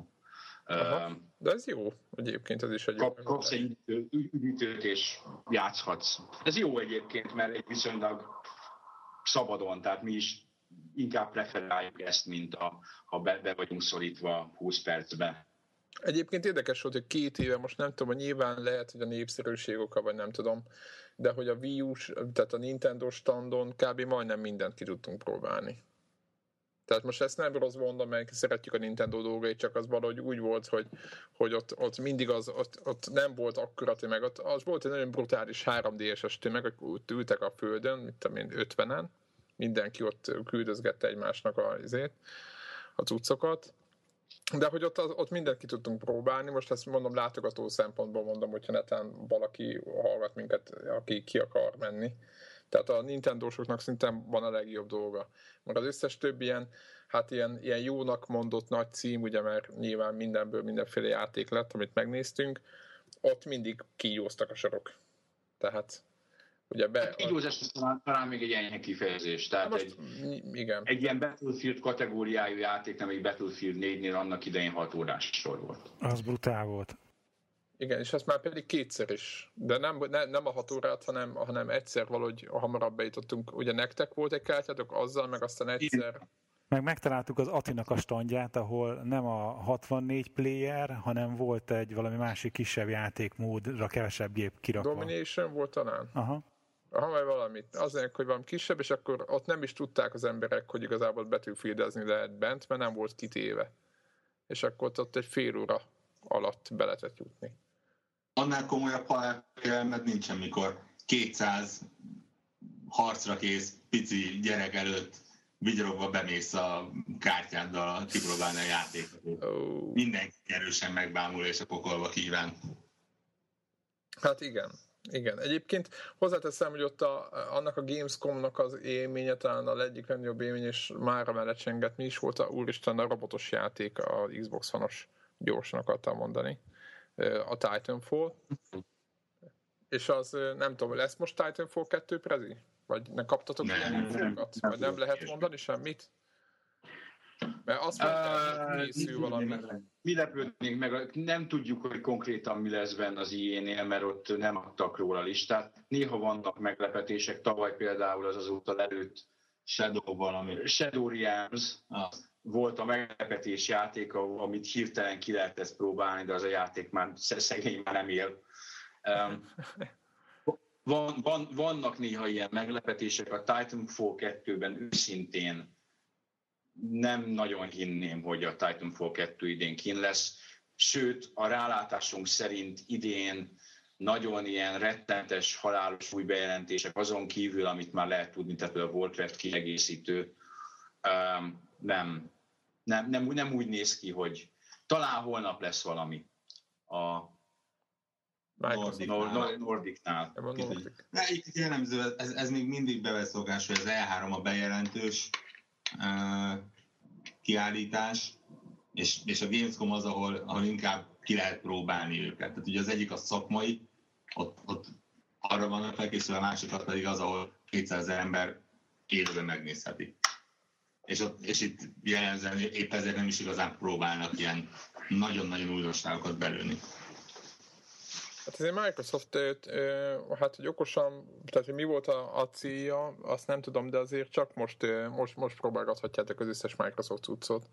Aha, de ez jó, egyébként ez is egy Kap, Kapsz egy üdítőt és játszhatsz. Ez jó egyébként, mert egy viszonylag szabadon, tehát mi is inkább preferáljuk ezt, mint a, ha be, be vagyunk szorítva 20 percbe Egyébként érdekes volt, hogy két éve, most nem tudom, hogy nyilván lehet, hogy a népszerűség oka, vagy nem tudom, de hogy a Wii u tehát a Nintendo standon kb. majdnem mindent ki tudtunk próbálni. Tehát most ezt nem rossz mondom, mert szeretjük a Nintendo dolgait, csak az valahogy úgy volt, hogy, hogy ott, ott mindig az, ott, ott nem volt akkora tömeg. Ott az volt egy nagyon brutális 3D-es tömeg, ott ültek a földön, mint tudom én, 50-en, mindenki ott küldözgette egymásnak a, azért, a cuccokat. De hogy ott, ott mindent ki tudtunk próbálni, most ezt mondom látogató szempontból mondom, hogyha netán valaki hallgat minket, aki ki akar menni, tehát a Nintendo-soknak szinte van a legjobb dolga. Mert az összes több ilyen, hát ilyen, ilyen jónak mondott nagy cím, ugye, mert nyilván mindenből mindenféle játék lett, amit megnéztünk, ott mindig kígyóztak a sorok. Tehát Ugye be, hát kígyózás talán, talán még egy enyhe kifejezés. Tehát most, egy, igen. egy ilyen Battlefield kategóriájú játék, nem egy Battlefield 4-nél annak idején 6 órás sor volt. Az brutál volt. Igen, és ezt már pedig kétszer is. De nem, ne, nem a hat órát, hanem, hanem egyszer valahogy hamarabb bejutottunk. Ugye nektek volt egy kártyátok azzal, meg aztán egyszer... Meg megtaláltuk az Atinak a standját, ahol nem a 64 player, hanem volt egy valami másik kisebb játékmódra kevesebb gép kirakva. Domination volt talán? Aha. Aha, vagy valamit. Azért, hogy valami kisebb, és akkor ott nem is tudták az emberek, hogy igazából betűfildezni lehet bent, mert nem volt kitéve. És akkor ott egy fél óra alatt be lehetett jutni annál komolyabb halálfélelmed nincsen, mikor 200 harcra kész pici gyerek előtt vigyorogva bemész a kártyáddal kipróbálni a játékot. Oh. Mindenki erősen megbámul és a pokolba kíván. Hát igen. Igen, egyébként hozzáteszem, hogy ott a, annak a Gamescom-nak az élménye talán a egyik legnagyobb élmény, és már mellett csenget mi is volt a úristen a robotos játék, a Xbox One-os gyorsan akartam mondani a Titanfall. És az, nem tudom, lesz most Titanfall 2 prezi? Vagy ne kaptatok nem, infokat? Vagy nem lehet mondani semmit? Mert azt mondták, hogy készül valami. Mi lepődnénk meg, nem tudjuk, hogy konkrétan mi lesz benne az IE-nél, mert ott nem adtak róla listát. Néha vannak meglepetések, tavaly például az azóta előtt Shadow valami. Shadow Realms, ah volt a meglepetés játék, amit hirtelen ki lehet ezt próbálni, de az a játék már szegény már nem él. Um, van, van, vannak néha ilyen meglepetések, a Titanfall 2-ben őszintén nem nagyon hinném, hogy a Titanfall 2 idén kin lesz, sőt, a rálátásunk szerint idén nagyon ilyen rettentes, halálos új bejelentések, azon kívül, amit már lehet tudni, tehát a Warcraft kiegészítő, um, nem, nem, nem, nem úgy néz ki, hogy talán holnap lesz valami a Nordicnál. Nordicnál. itt jellemző, ez, ez még mindig beveszokás, hogy az E3 a bejelentős kiállítás, és, és a Gamescom az, ahol, ahol inkább ki lehet próbálni őket. Tehát ugye az egyik a szakmai, ott, ott arra vannak felkészülve, a másikat pedig az, ahol 200 ember élőben megnézheti és, ott, és itt jellemzően épp ezért nem is igazán próbálnak ilyen nagyon-nagyon újdonságokat belőni. Hát azért Microsoft, hát hogy okosan, tehát hogy mi volt a, a célja, azt nem tudom, de azért csak most, most, most próbálgathatjátok az összes Microsoft cuccot.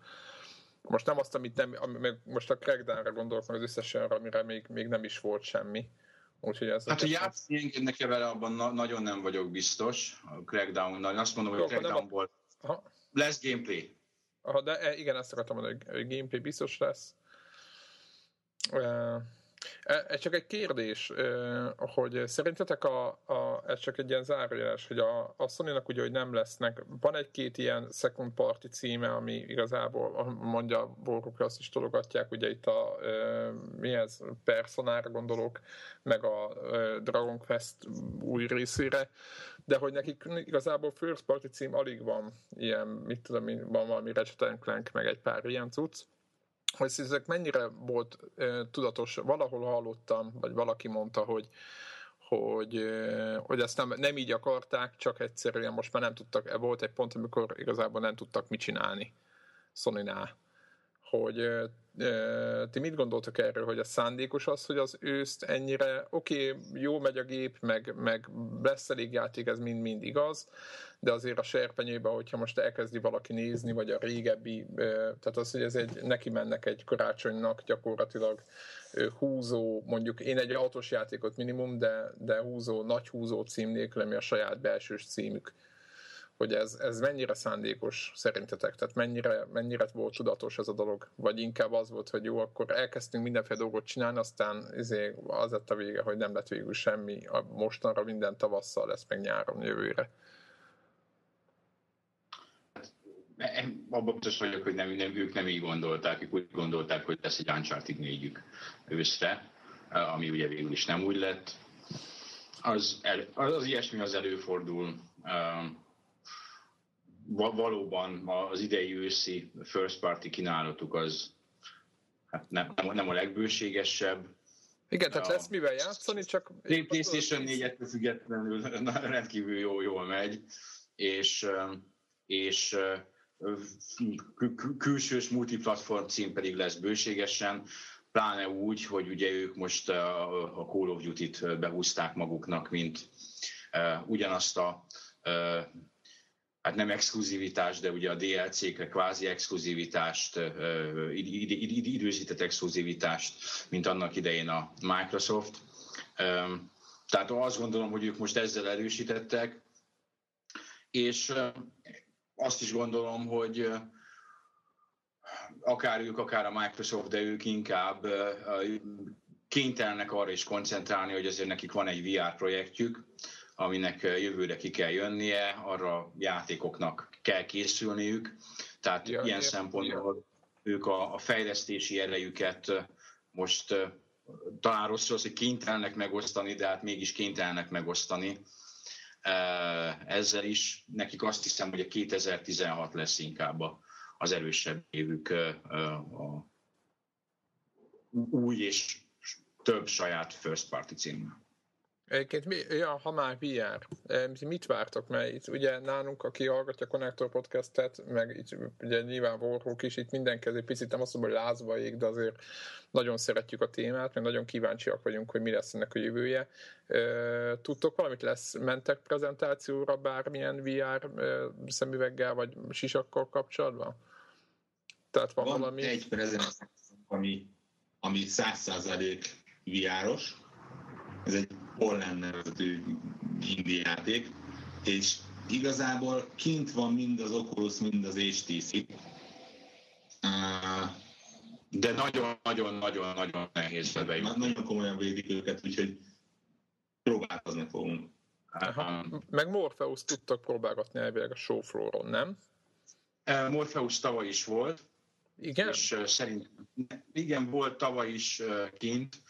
Most nem azt, amit nem, most a Crackdown-ra gondolok, meg az összes amire még, még nem is volt semmi. Úgyhogy ez hát, hogy játszani engednek-e vele, abban na- nagyon nem vagyok biztos. A Crackdown-nal. Azt mondom, hogy a Crackdown volt. Aha lesz gameplay. Aha, de e, igen, ezt akartam mondani, hogy gameplay biztos lesz. E, ez csak egy kérdés, hogy szerintetek a, a, ez csak egy ilyen zárójeles, hogy a, a sony ugye, hogy nem lesznek, van egy-két ilyen second party címe, ami igazából mondja Borgok, azt is tologatják, ugye itt a mi ez, Personára gondolok, meg a Dragon Quest új részére, de hogy nekik igazából first party cím alig van ilyen, mit tudom, van valami Ratchet Clank, meg egy pár ilyen cucc, hogy ezek mennyire volt tudatos, valahol hallottam, vagy valaki mondta, hogy hogy, hogy ezt nem, nem így akarták, csak egyszerűen most már nem tudtak, volt egy pont, amikor igazából nem tudtak mit csinálni sony hogy ti mit gondoltok erről, hogy a szándékos az, hogy az őszt ennyire, oké, okay, jó megy a gép, meg, meg lesz elég játék, ez mind-mind igaz, de azért a serpenyőben, hogyha most elkezdi valaki nézni, vagy a régebbi, tehát az, hogy ez egy, neki mennek egy karácsonynak gyakorlatilag húzó, mondjuk én egy autós játékot minimum, de, de húzó, nagy húzó cím nélkül, ami a saját belsős címük hogy ez, ez mennyire szándékos szerintetek, tehát mennyire, mennyire volt tudatos ez a dolog, vagy inkább az volt, hogy jó, akkor elkezdtünk mindenféle dolgot csinálni, aztán izé, az lett a vége, hogy nem lett végül semmi, a mostanra minden tavasszal lesz, meg nyáron jövőre. abban biztos vagyok, hogy nem, nem, ők nem így gondolták, ők úgy gondolták, hogy lesz egy Uncharted négyük őszre, ami ugye végül is nem úgy lett. Az, el, az, az ilyesmi az előfordul. Valóban az idei őszi first party kínálatuk az hát nem, nem a legbőségesebb. Igen, tehát lesz mivel játszani, csak... PlayStation 4 függetlenül rendkívül jó, jól megy, és, és külsős multiplatform cím pedig lesz bőségesen, pláne úgy, hogy ugye ők most a Call of Duty-t behúzták maguknak, mint ugyanazt a hát nem exkluzivitást, de ugye a DLC-kre kvázi exkluzivitást, időzített exkluzivitást, mint annak idején a Microsoft. Tehát azt gondolom, hogy ők most ezzel erősítettek, és azt is gondolom, hogy akár ők, akár a Microsoft, de ők inkább kénytelenek arra is koncentrálni, hogy azért nekik van egy VR projektjük, aminek jövőre ki kell jönnie, arra játékoknak kell készülniük. Tehát ja, ilyen ja, szempontból ja. ők a, a fejlesztési erejüket most talán rossz az, hogy kénytelenek megosztani, de hát mégis kénytelenek megosztani ezzel is. Nekik azt hiszem, hogy a 2016 lesz inkább az erősebb évük a új és több saját first party címmel. Egyébként, mi, ja, ha már VR, mit vártok? Mert itt ugye nálunk, aki hallgatja a Connector podcastet, meg itt ugye nyilván Warhawk is, itt mindenki egy picit nem azt mondom, hogy lázba ég, de azért nagyon szeretjük a témát, meg nagyon kíváncsiak vagyunk, hogy mi lesz ennek a jövője. Tudtok valamit lesz? Mentek prezentációra bármilyen VR szemüveggel, vagy sisakkal kapcsolatban? Tehát van, van valami... egy prezentáció, ami, ami 100% VR-os, ez egy Holland nevezetű indie játék, és igazából kint van mind az Oculus, mind az HTC. De nagyon-nagyon-nagyon-nagyon nehéz bejutni. Nagyon komolyan védik őket, úgyhogy próbálkozni fogunk. Aha. Meg Morpheus tudtak próbálgatni elvileg a showflooron, nem? Morpheus tavaly is volt. Igen? És szerint, igen, volt tavaly is kint,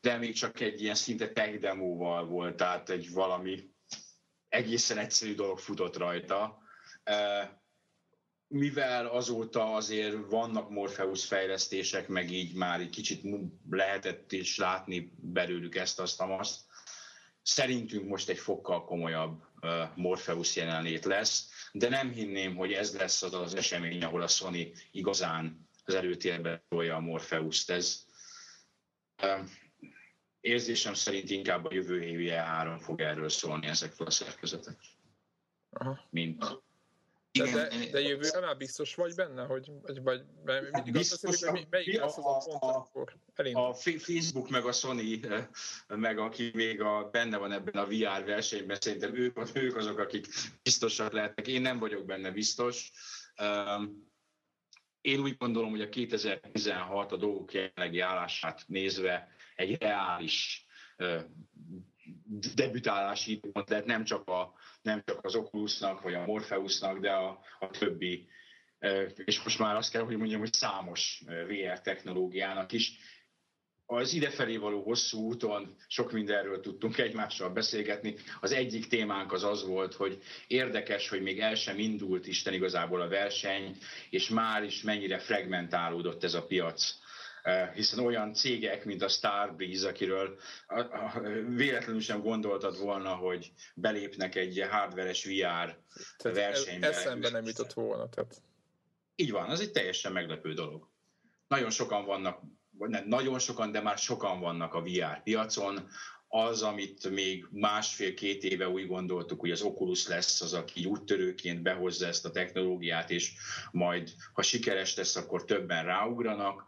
de még csak egy ilyen szinte tech demóval volt, tehát egy valami egészen egyszerű dolog futott rajta. Mivel azóta azért vannak Morpheus fejlesztések, meg így már egy kicsit lehetett is látni belőlük ezt, azt, azt, szerintünk most egy fokkal komolyabb Morpheus jelenlét lesz, de nem hinném, hogy ez lesz az az esemény, ahol a Sony igazán az előtérbe tolja a Morpheus-t. Ez, érzésem szerint inkább a jövő évi E3 fog erről szólni ezekről a szerkezetek. Aha. Mint. De, de, de jövőre már biztos vagy benne, hogy vagy, vagy mindig biztos, azt hogy melyik lesz az a, pont, a, Facebook meg a Sony, meg aki még a, benne van ebben a VR versenyben, szerintem ők, ők azok, akik biztosak lehetnek. Én nem vagyok benne biztos. Én úgy gondolom, hogy a 2016 a dolgok jelenlegi állását nézve egy reális debütálási időpont tehát nem csak, a, nem csak az Oculusnak, vagy a Morpheusnak, de a, a többi, és most már azt kell, hogy mondjam, hogy számos VR technológiának is. Az idefelé való hosszú úton sok mindenről tudtunk egymással beszélgetni. Az egyik témánk az az volt, hogy érdekes, hogy még el sem indult Isten igazából a verseny, és már is mennyire fragmentálódott ez a piac hiszen olyan cégek, mint a Starbreeze, akiről véletlenül sem gondoltad volna, hogy belépnek egy hardveres VR tehát versenybe. Eszembe nem jutott volna. Tehát. Így van, az egy teljesen meglepő dolog. Nagyon sokan vannak, nem nagyon sokan, de már sokan vannak a VR piacon, az, amit még másfél-két éve úgy gondoltuk, hogy az Oculus lesz az, aki úttörőként behozza ezt a technológiát, és majd, ha sikeres lesz, akkor többen ráugranak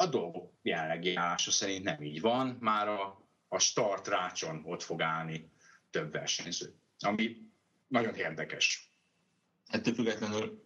a dolgok jelenlegi állása szerint nem így van, már a, a start rácson ott fog állni több versenyző. Ami nagyon érdekes. Ettől függetlenül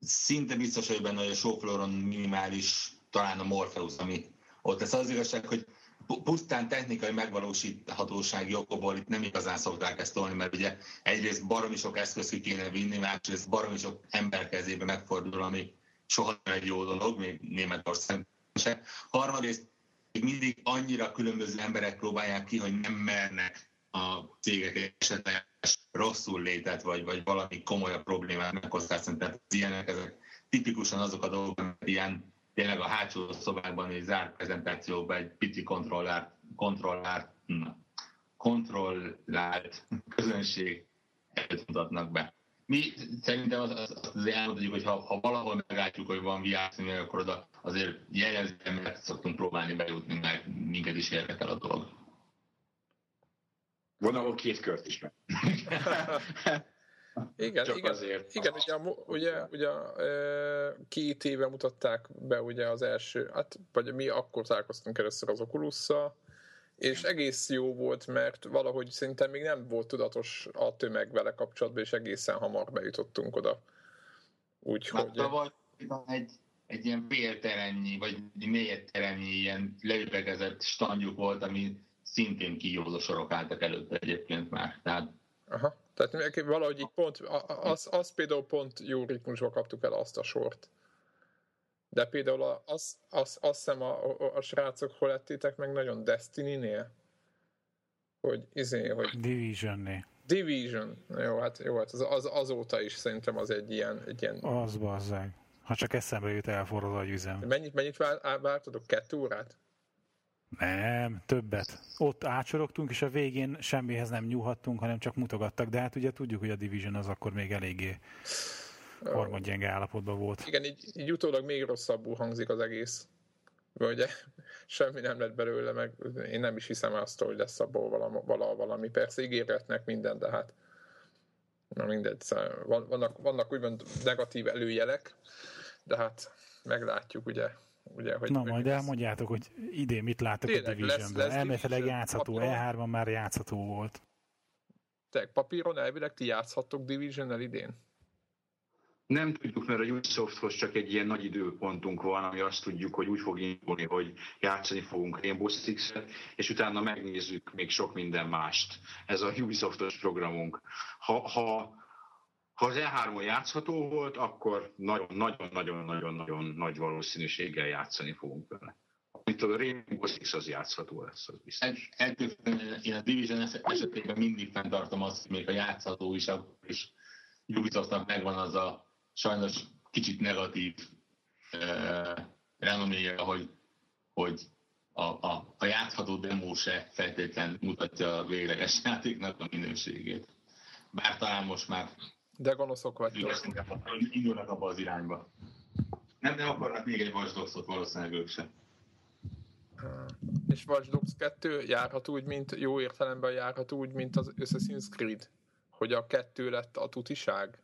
szinte biztos, hogy benne, hogy a showflooron minimális talán a Morpheus, ami ott lesz. Az igazság, hogy pusztán technikai megvalósíthatósági okokból itt nem igazán szokták ezt tolni, mert ugye egyrészt baromi sok eszköz ki kéne vinni, másrészt baromi sok ember kezébe megfordul, ami soha nem egy jó dolog, még Németország se. Harmadrészt még mindig annyira különböző emberek próbálják ki, hogy nem mernek a cégek esetleg rosszul létet, vagy, vagy valami komolyabb problémát megkockáztatni. Tehát az ilyenek, ezek tipikusan azok a dolgok, amik ilyen tényleg a hátsó szobákban egy zárt prezentációban egy pici kontrollált, kontrollált, kontrollált közönség mutatnak be. Mi szerintem az, az, az elmondjuk, hogy ha, ha valahol meglátjuk, hogy van VR akkor oda azért jelezően mert szoktunk próbálni bejutni, mert minket is érdekel a dolog. Van, ahol két kört is meg. Igen, Csak igen, azért. igen ugye, ugye, ugye két éve mutatták be ugye az első, hát vagy mi akkor találkoztunk először az oculus és egész jó volt, mert valahogy szerintem még nem volt tudatos a tömeg vele kapcsolatban, és egészen hamar bejutottunk oda. Úgyhogy... Tavaly egy, egy ilyen félterennyi, vagy négyedterennyi ilyen leüvegezett standjuk volt, ami szintén kijózó sorok álltak előtte egyébként már. Tehát Aha. Tehát valahogy így pont, az, az például pont jó ritmusba kaptuk el azt a sort. De például az, az, azt hiszem a, a, a srácok hol lettétek meg nagyon Destiny-nél? Hogy izé, hogy... Division-nél. Division. Jó, hát, jó, hát az, az, azóta is szerintem az egy ilyen... Egy ilyen... Az bazzeg. Ha csak eszembe jut elforrad a üzem. Mennyit, mennyit vártadok? Kettő órát? Nem, többet. Ott ácsorogtunk, és a végén semmihez nem nyúlhattunk, hanem csak mutogattak, de hát ugye tudjuk, hogy a Division az akkor még eléggé harmadgyenge állapotban volt. Igen, így, így utólag még rosszabbul hangzik az egész. Ugye semmi nem lett belőle, meg én nem is hiszem azt, hogy lesz abból valami, valami, valami. Persze ígérgetnek minden, de hát na mindegy, szóval vannak, vannak úgymond negatív előjelek, de hát meglátjuk, ugye Ugye, hogy Na, majd elmondjátok, hogy idén mit láttok Tényleg, a Divisionben. Elméletileg játszható, E3-ban már játszható volt. Te papíron elvileg ti játszhattok division idén? Nem tudjuk, mert a Ubisofthoz csak egy ilyen nagy időpontunk van, ami azt tudjuk, hogy úgy fog indulni, hogy játszani fogunk Rainbow Six-et, és utána megnézzük még sok minden mást. Ez a Ubisoftos programunk. Ha, ha ha az E3-on játszható volt, akkor nagyon-nagyon-nagyon-nagyon nagy valószínűséggel játszani fogunk vele. Amit a Rainbow Six az játszható lesz, az biztos. Én a Division esetében mindig fenntartom azt, hogy még a játszható is, akkor is Ubisoftnak megvan az a sajnos kicsit negatív uh, renoméja, hogy, hogy a, a, a játszható demo se feltétlenül mutatja a végleges játéknak a minőségét. Bár talán most már de gonoszok vagytok. Indulnak abba az irányba. Nem, nem akarnak még egy Dogs-ot valószínűleg ők sem. És Watch Dogs 2 járhat úgy, mint jó értelemben járhat úgy, mint az Assassin's Creed, hogy a kettő lett a tutiság?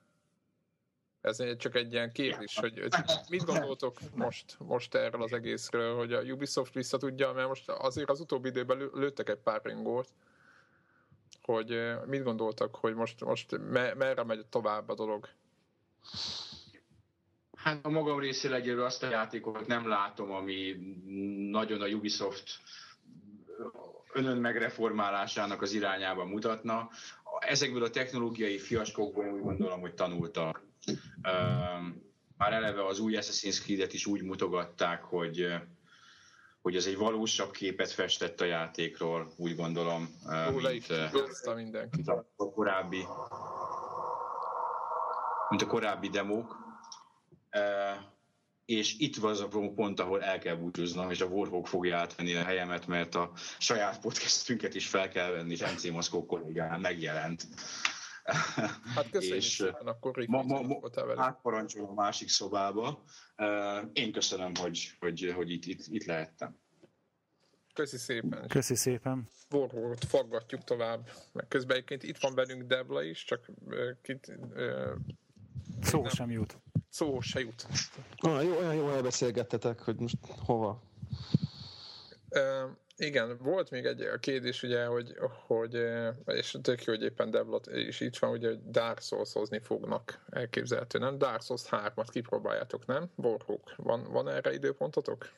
Ez csak egy ilyen kérdés, hogy mit gondoltok most, most erről az egészről, hogy a Ubisoft vissza tudja, mert most azért az utóbbi időben lőttek egy pár ringót, hogy mit gondoltak, hogy most, most merre megy tovább a dolog? Hát a magam részéről egyelőre azt a játékot nem látom, ami nagyon a Ubisoft önön megreformálásának az irányába mutatna. Ezekből a technológiai fiaskókból úgy gondolom, hogy tanultak. Már eleve az új Assassin's Creed-et is úgy mutogatták, hogy hogy ez egy valósabb képet festett a játékról, úgy gondolom, Ó, mint, mindenki. mint a korábbi mint a korábbi demók. És itt van az a pont, ahol el kell búcsúznom, és a Warhawk fogja átvenni a helyemet, mert a saját podcastünket is fel kell venni, és MC Moszkó kollégán megjelent. Hát köszönjük és szépen, akkor ma, ma, ma, átparancsolom a másik szobába. Én köszönöm, hogy, hogy, hogy itt, itt, itt lehettem. Köszi szépen. Köszi szépen. Warhawkot faggatjuk tovább. Meg közben egyébként itt van bennünk Debla is, csak kit, Szó nem. sem jut. Szó se jut. Ah, jó, olyan jó elbeszélgettetek, hogy most hova? Uh, igen, volt még egy kérdés, ugye, hogy, hogy és tök jó, hogy éppen Devlot, és itt van, ugye, hogy Dark souls fognak elképzelhető, nem? Dark Souls 3-at kipróbáljátok, nem? Borhók, van, van erre időpontotok?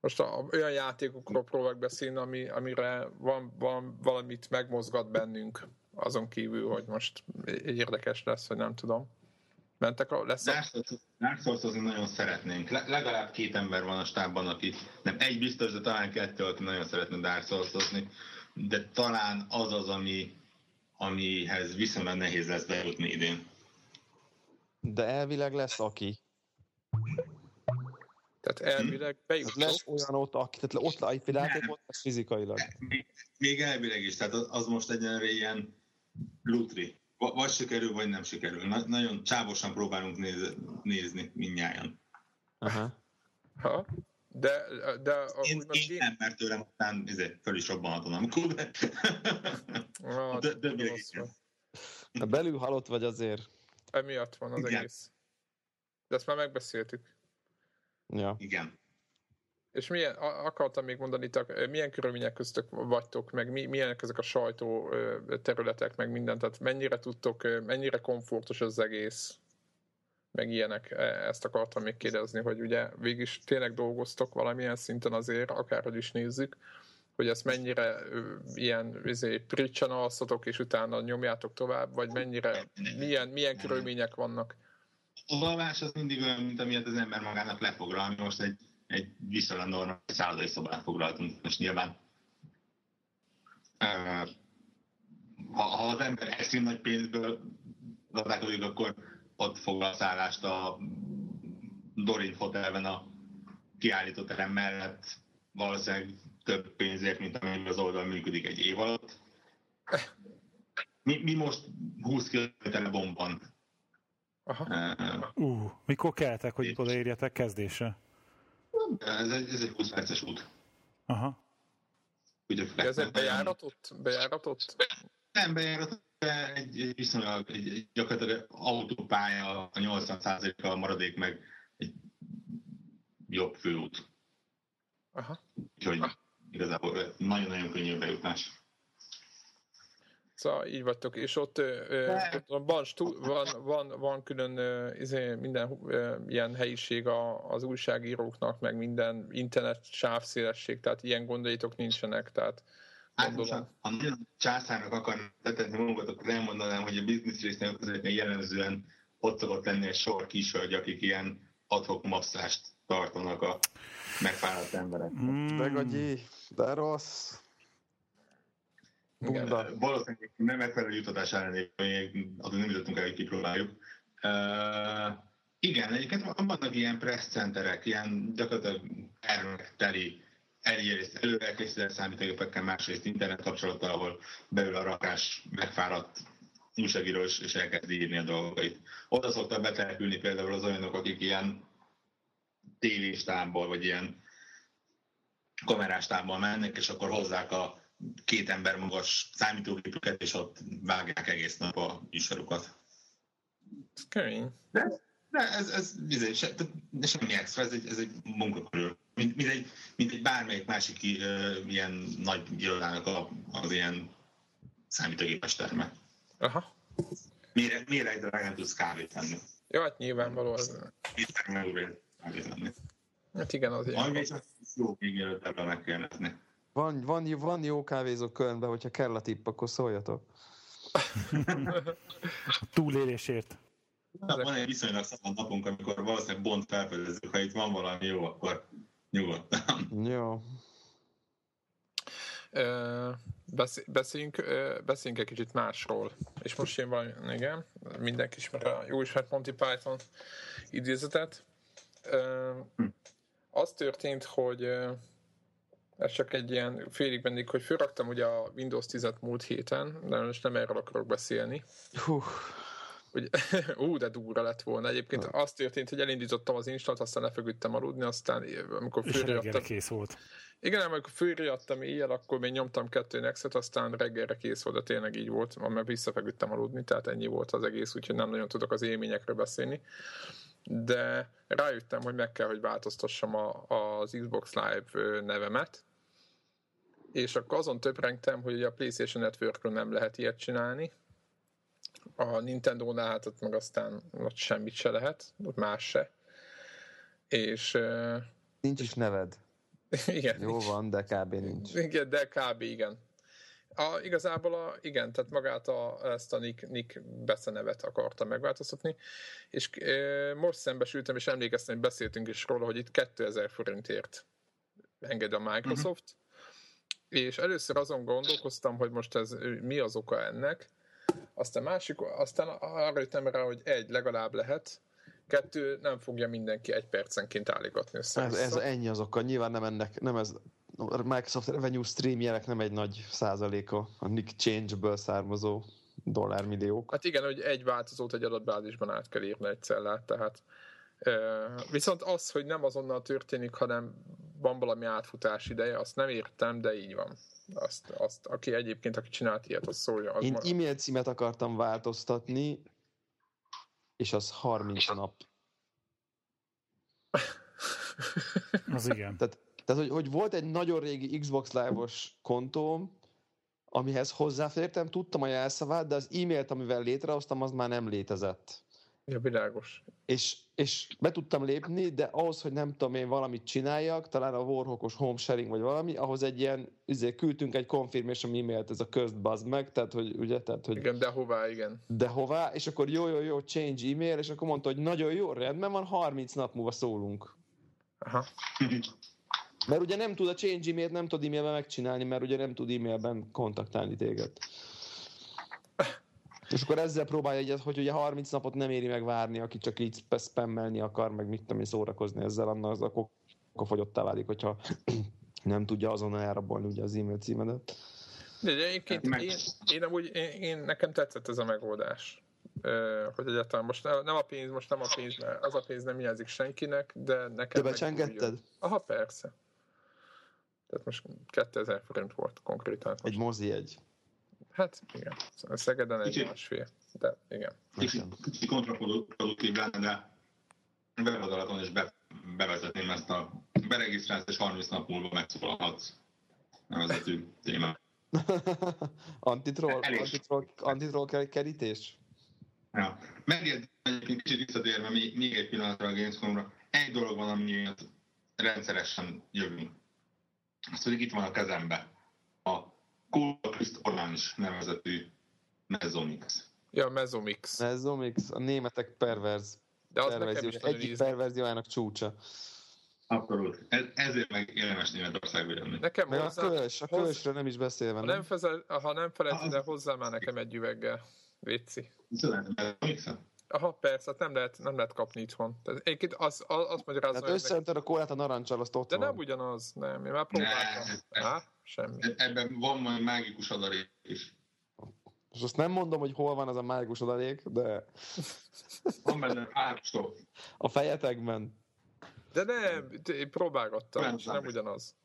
Most a, olyan játékokról próbálok beszélni, ami, amire van, van valamit megmozgat bennünk, azon kívül, hogy most érdekes lesz, vagy nem tudom. Mentek a, lesz a... Dark souls nagyon szeretnénk. Le, legalább két ember van a stábban, aki nem egy biztos, de talán kettő, aki nagyon szeretne Dark souls de talán az az, ami, amihez viszonylag nehéz lesz bejutni idén. De elvileg lesz aki. Tehát elvileg bejutok. lesz olyan ott, aki, tehát ott egy játék ott lesz fizikailag. Még, még elvileg is, tehát az, az most egyenlőre ilyen lutri. Vagy sikerül, vagy nem sikerül. Na, nagyon csávosan próbálunk néz, nézni mindnyájan. Aha. Ha? De, de a, én, én én nem, mert tőlem aztán ezért föl is robbanhatom, amikor de... Ah, de, de, de, de belül halott vagy azért. Emiatt van az Igen. egész. De ezt már megbeszéltük. Ja. Igen. És milyen, akartam még mondani, milyen körülmények köztök vagytok, meg mi, milyenek ezek a sajtó területek, meg mindent, tehát mennyire tudtok, mennyire komfortos az egész, meg ilyenek. E, ezt akartam még kérdezni, hogy ugye végig is tényleg dolgoztok valamilyen szinten azért, akárhogy is nézzük, hogy ezt mennyire ilyen izé, pricsen alszatok, és utána nyomjátok tovább, vagy mennyire, milyen, milyen körülmények vannak? A alvás az mindig olyan, mint amilyet az ember magának lefoglal. Most egy egy viszonylag normális szállodai szobát foglaltunk. Most nyilván ha, ha az ember eszi nagy pénzből gazdálkodik, akkor ott foglal szállást a Dorint Hotelben a kiállított terem mellett valószínűleg több pénzért, mint amennyi az oldal működik egy év alatt. Mi, mi most 20 km bomban. Aha. Uh, mikor keltek, hogy odaérjetek kezdésre? Ez egy, ez egy 20 perces út. Aha. Ugye, ez egy bejáratott? bejáratott? Nem bejáratott, de egy, egy viszonylag egy, egy gyakorlatilag autópálya a 80%-kal maradék meg egy jobb főút. Aha. Úgyhogy igazából nagyon-nagyon könnyű bejutás. Szóval így vagytok, és ott, ott van, van, van, van külön izé, minden ilyen helyiség az újságíróknak, meg minden internet sávszélesség, tehát ilyen gondjaitok nincsenek, tehát gondolom. Ha nagyon császárnak akarnak letetni magukat, akkor elmondanám, hogy a business résznél közöttnél jellemzően ott szokott lenni egy sor kisölgy, akik ilyen adhok masszást tartanak a megfáradt emberek. Mm. Begagyi, de rossz. Igen, valószínűleg nem megfelelő jutatás ellenére, azon nem jutottunk el, hogy kipróbáljuk. Uh, igen, egyébként vannak ilyen press centerek, ilyen gyakorlatilag termekteli egyrészt előre elkészített számítógépekkel, másrészt internet kapcsolattal, ahol belül a rakás megfáradt újságíró és, elkezd írni a dolgait. Oda szoktak betelepülni például az olyanok, akik ilyen téli stábból, vagy ilyen kamerástábból mennek, és akkor hozzák a két ember magas számítógépüket, és ott vágják egész nap a műsorokat. Ez kemény. De, de ez, ez, ez, ez de semmi extra, ez egy, ez egy munkakörül. Mint, mint, egy, mint egy bármelyik másik uh, ilyen nagy irodának a, az ilyen számítógépes terme. Aha. Mire, mire egy drágán tudsz kávét venni? Jó, hát nyilvánvaló az. Itt kávét venni. Hát igen, az ilyen. Majd még jó, még előtt ebben megkérdezni. Van, van, van jó kávézó Kölnben, hogyha kell a tipp, akkor szóljatok. a túlélésért. Van egy viszonylag szabad napunk, amikor valószínűleg bont felfedezzük, ha itt van valami jó, akkor nyugodtan. Jó. Beszéljünk, beszéljünk egy kicsit másról. És most jön valami, igen, mindenki ismer a jó ismert Monty Python idézetet. Hm. Az történt, hogy ez csak egy ilyen félig bendig, hogy fölraktam ugye a Windows 10-et múlt héten, de most nem erről akarok beszélni. Hú. Hogy, ú, de durva lett volna. Egyébként ha. az történt, hogy elindítottam az instant, aztán lefeküdtem aludni, aztán amikor fölriadtam... kész volt. Igen, amikor fölriadtam éjjel, akkor még nyomtam kettő nexet, aztán reggelre kész volt, de tényleg így volt, mert visszafeküdtem aludni, tehát ennyi volt az egész, úgyhogy nem nagyon tudok az élményekről beszélni. De rájöttem, hogy meg kell, hogy változtassam a, az Xbox Live nevemet, és akkor azon töprengtem, hogy a PlayStation network nem lehet ilyet csinálni. A Nintendo-nál hát ott meg aztán ott semmit se lehet, ott más se. És Nincs is neved. igen. Jó van, de kb. nincs. Igen, de kb. igen. A, igazából a, igen, tehát magát a, ezt a Nick, Nick beszenevet akartam megváltoztatni, és e, most szembesültem, és emlékeztem, hogy beszéltünk is róla, hogy itt 2000 forintért enged a Microsoft, uh-huh. és először azon gondolkoztam, hogy most ez mi az oka ennek, aztán másik, aztán arra jöttem rá, hogy egy, legalább lehet, kettő, nem fogja mindenki egy percenként állítgatni össze. Ez, ez ennyi az oka. Nyilván nem ennek, nem ez Microsoft Revenue Stream jelek nem egy nagy százaléka a Nick Change-ből származó dollármilliók. Hát igen, hogy egy változót egy adatbázisban át kell írni egy cellát, tehát viszont az, hogy nem azonnal történik, hanem van valami átfutás ideje, azt nem értem, de így van. Azt, azt aki egyébként, aki csinált ilyet, az szólja. Az Én ma... e-mail címet akartam változtatni, és az 30 nap. Az igen. Tehát, tehát hogy, hogy volt egy nagyon régi Xbox Live-os kontóm, amihez hozzáfértem, tudtam a jelszavát, de az e-mailt, amivel létrehoztam, az már nem létezett. Ja, világos. És, és be tudtam lépni, de ahhoz, hogy nem tudom én valamit csináljak, talán a Warhawkos home sharing vagy valami, ahhoz egy ilyen, üzé, küldtünk egy confirmation e-mailt, ez a közt bazd meg, tehát hogy ugye, tehát hogy Igen, de hová, igen. de hová, és akkor jó, jó, jó, change e-mail, és akkor mondta, hogy nagyon jó, rendben van, 30 nap múlva szólunk. Aha. Mert ugye nem tud a change e-mailt, nem tud e-mailben megcsinálni, mert ugye nem tud e-mailben kontaktálni téged. És akkor ezzel próbálja, hogy ugye 30 napot nem éri meg várni, aki csak így spammelni akar, meg mit tudom én szórakozni ezzel, annak az akkor fogyottá válik, hogyha nem tudja azonnal elrabolni ugye az e-mail címedet. De egyébként Meg- én, én, amúgy, én, én, nekem tetszett ez a megoldás. Hogy egyáltalán most ne- nem a pénz, most nem a pénz, mert az a pénz nem jelzik senkinek, de nekem... Te meg becsengetted? úgy jött. Aha, persze. Tehát most 2000 forint volt konkrétan. Egy mozi egy. Hát igen, Szegeden egy Kicsit. másfél, de igen. Kicsit, kicsit kontraproduktív lenne, de weboldalaton is be, bevezetném ezt a beregisztrálsz és 30 nap múlva megszólalhatsz nevezetű témát. antitroll, antitroll, antitroll ker- kerítés? Ja. Megjegyzem egyébként kicsit visszatérve még, még egy pillanatra a Gamescomra. Egy dolog van, ami rendszeresen jövünk. Az pedig itt van a kezembe. A Cool Orlánus nevezetű Mezzomix. Ja, Mezomix. Mezzomix, a németek perverz De az nekem perverzió, is nagyon egyik ízlik. perverziójának csúcsa. Abszolút. Ez, ezért meg érdemes Németországba jönni. Nekem Meg a hozzá, köls, a hozzá- kölsről nem is beszélve, ha nem? nem, fezel, ha nem felejted el hozzá már nekem egy üveggel. Léci. Szerintem? Aha, persze, hát nem lehet, nem lehet kapni itthon. Tehát egyébként az, az, azt magyarázom, Tehát összeöntöd a kólát a narancsal, azt ott de van. nem ugyanaz, nem, én már próbáltam. Ne, ez- Á, semmi. Ebben van majd mágikus adalék is. És azt nem mondom, hogy hol van az a mágikus adalék, de Van benne stoff. a fejetekben De nem, én próbálgattam, Nem és nem ugyanaz.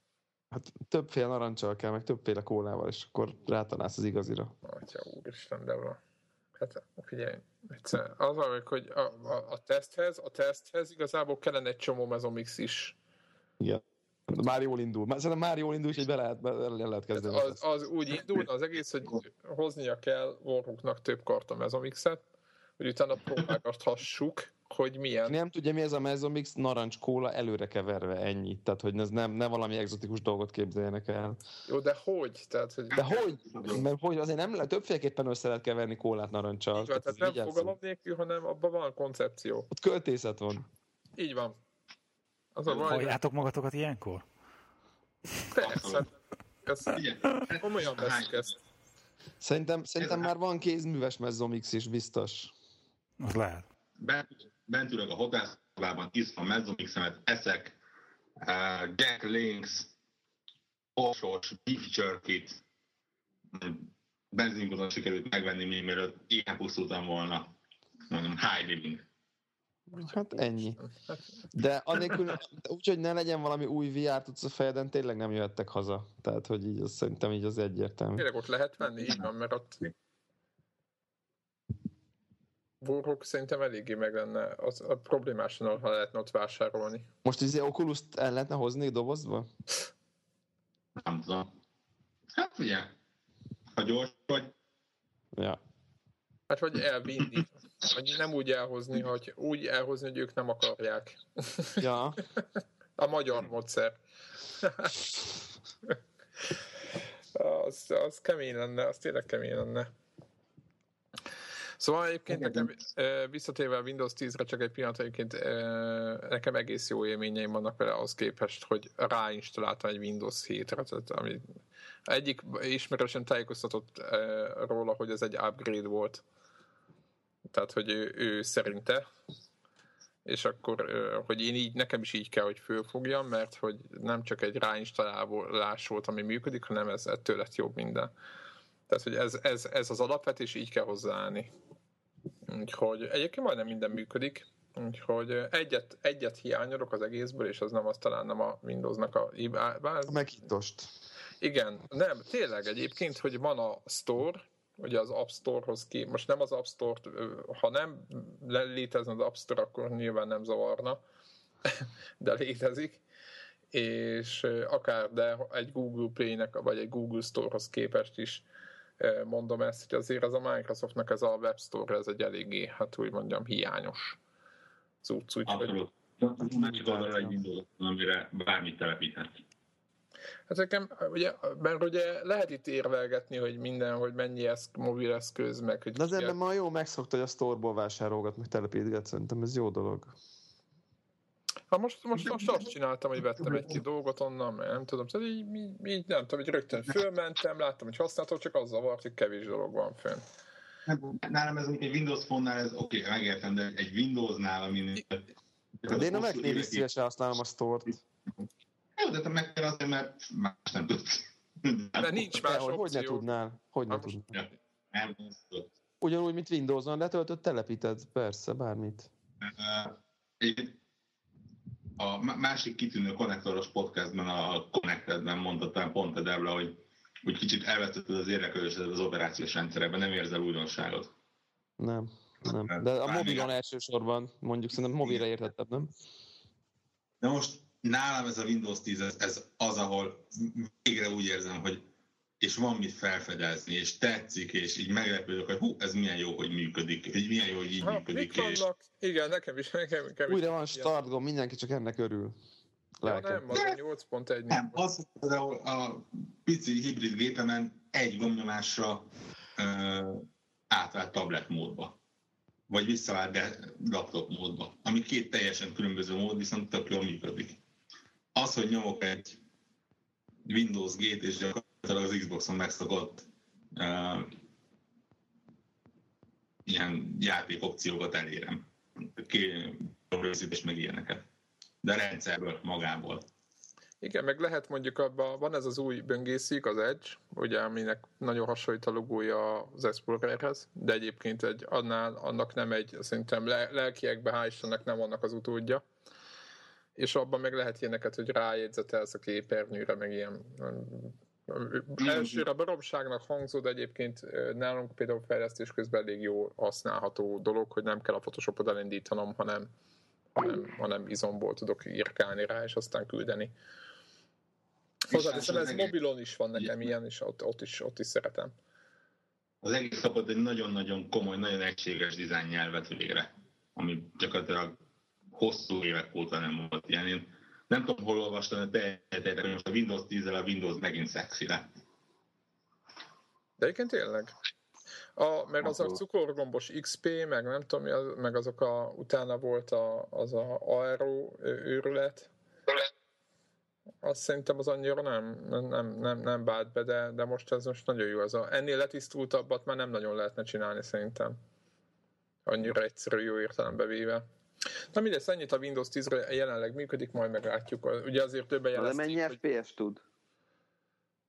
hát többféle narancsal kell, meg többféle kólával, és akkor rátalálsz az igazira. Atya úristen, de van. Hát figyelj, egyszer. Az van, hogy a, a, a, teszthez, a teszthez igazából kellene egy csomó mezomix is. Igen. Már jól indul. Már, szerintem már jól indul, és így be lehet, be, el lehet kezdeni. az, az úgy indul az egész, hogy hoznia kell Warhooknak több karta mezomixet, hogy utána próbálgathassuk, hogy milyen. nem tudja, mi ez a Mezzomix, narancs kóla előre keverve, ennyi. Tehát, hogy ez nem, ne valami egzotikus dolgot képzeljenek el. Jó, de hogy? Tehát, hogy De hogy? Mert hogy azért nem lehet, többféleképpen össze lehet keverni kólát narancsal. így van, tehát ez nem fogalom nélkül, hanem abban van koncepció. Ott költészet van. Így van. Az a baj, Halljátok magatokat ilyenkor? persze. Ez Figyelj, komolyan veszik ezt. Szerintem, szerintem már van kézműves Mezzomix is, biztos. Az lehet. bent, bent ülök a hotelszobában, iszom mezzomixemet, eszek, uh, Jack Links, offshore beef jerky-t, benzinkuton sikerült megvenni, még mielőtt ilyen pusztultam volna. Mondom, high living. Hát ennyi. De anélkül, úgyhogy ne legyen valami új VR tudsz a fejeden, tényleg nem jöttek haza. Tehát, hogy így az, szerintem így az egyértelmű. tényleg ott lehet venni, így van, mert ott Warhawk szerintem eléggé meg lenne, az a problémásan, ha lehetne ott vásárolni. Most izé Oculus-t el lehetne hozni dobozba? Nem tudom. Hát ugye, ha gyors vagy, Ja. Hát vagy elvinni. Vagy nem úgy elhozni, hogy úgy elhozni, hogy ők nem akarják. Ja. A magyar módszer. az, az kemény lenne, az tényleg kemény lenne. Szóval egyébként nekem visszatérve a Windows 10-re csak egy pillanat, egyébként nekem egész jó élményeim vannak vele ahhoz képest, hogy ráinstaláltam egy Windows 7-re, tehát ami egyik ismerősen tájékoztatott róla, hogy ez egy upgrade volt. Tehát, hogy ő, ő szerinte és akkor, hogy én így, nekem is így kell, hogy fölfogjam, mert hogy nem csak egy ráinstalálás volt, ami működik, hanem ez ettől lett jobb minden. Tehát, hogy ez, ez, ez az alapvetés, így kell hozzáállni. Úgyhogy egyébként majdnem minden működik, úgyhogy egyet, egyet hiányolok az egészből, és az nem az talán nem a Windowsnak a bár, A meghitost. igen, nem, tényleg egyébként, hogy van a Store, ugye az App Store-hoz ki, most nem az App Store-t, ha nem létezne az App Store, akkor nyilván nem zavarna, de létezik, és akár, de egy Google Play-nek, vagy egy Google Store-hoz képest is mondom ezt, hogy azért ez a Microsoftnak ez a Web Store, ez egy eléggé, hát úgy mondjam, hiányos cucc, úgyhogy. Másik oldalra egy Windows, amire bármit telepíthetsz. Hát nekem, ugye, mert ugye lehet itt érvelgetni, hogy minden, hogy mennyi eszk, mobil eszköz, meg hogy De az ember ma jó megszokta, hogy a sztorból vásárolgat, meg telepítget, szerintem ez jó dolog. Ha most, most, most azt csináltam, hogy vettem egy-két dolgot onnan, mert nem tudom, szóval így, így, így nem tudom, hogy rögtön fölmentem, láttam, hogy használható, csak az zavart, hogy kevés dolog van fönn. Hát, Nálam ez egy Windows Phone-nál, ez oké, okay, megértem, de egy Windows-nál, ami... De én a Mac-nél is szívesen használom a stort. Jó, de te meg kell azért, mert más nem tudsz. Mert nincs más De, hogy, hogy ne opció. tudnál? Hogy ne Hát tudnál? Nem tudod. Ugyanúgy, mint Windows-on letöltött, telepíted, persze, bármit. Uh, egyébként a má- másik kitűnő konnektoros podcastben, a Connectedben mondta talán pont a Debla, hogy, hogy kicsit elvesztetted az érdeklődésedet az operációs rendszerben, nem érzel újdonságot. Nem, nem. De a mobilon elsősorban, mondjuk szerintem mobilra értettebb, nem? De most nálam ez a Windows 10, ez, ez az, ahol végre úgy érzem, hogy és van mit felfedezni, és tetszik, és így meglepődök, hogy hú, ez milyen jó, hogy működik, hogy milyen jó, hogy így Ha, működik, és vannak? Igen, nekem is. Nekem, nekem Újra is van ilyen. start gomb, mindenki csak ennek örül. Ja, Lelkem. nem, az a 8.1. Nem, az például a pici hibrid gépemen egy gombnyomásra uh, átvált tablet módba. Vagy visszavált de laptop módba. Ami két teljesen különböző mód, viszont tök jól működik. Az, hogy nyomok egy Windows G-t, és gyakorlatilag az Xboxon megszokott uh, ilyen játékopciókat elérem. Rögzítés meg ilyeneket. De rendszerből, magából. Igen, meg lehet mondjuk abban, van ez az új böngészik, az Edge, ugye, aminek nagyon hasonlít a logója az Explorerhez, de egyébként egy, annál, annak nem egy, szerintem le, lelkiekbe hál' Istennek nem annak az utódja. És abban meg lehet ilyeneket, hogy rájegyzetelsz a képernyőre, meg ilyen elsőre baromságnak hangzó, de egyébként nálunk például fejlesztés közben elég jó használható dolog, hogy nem kell a Photoshopot elindítanom, hanem, hanem, hanem izomból tudok írkálni rá, és aztán küldeni. Hozzáteszem, ez mobilon is van nekem ilyen, és ott, ott, is, ott is szeretem. Az egész kapott egy nagyon-nagyon komoly, nagyon egységes dizájn nyelvet végre, ami gyakorlatilag hosszú évek óta nem volt ilyen. Én nem tudom, hol olvastam, de tehetek, hogy most a Windows 10 a Windows megint szexi lett. De egyébként tényleg. A, meg az a cukorgombos XP, meg nem tudom, meg azok a, utána volt a, az a aero őrület. Azt szerintem az annyira nem, nem, nem, nem bált be, de, de most ez most nagyon jó. Az a, ennél letisztultabbat már nem nagyon lehetne csinálni szerintem. Annyira egyszerű, jó értelembe véve. Na mindegy, ennyit a Windows 10-ről jelenleg működik, majd meglátjuk. Ugye azért többen Na, de jelezték, mennyi hogy... FPS tud?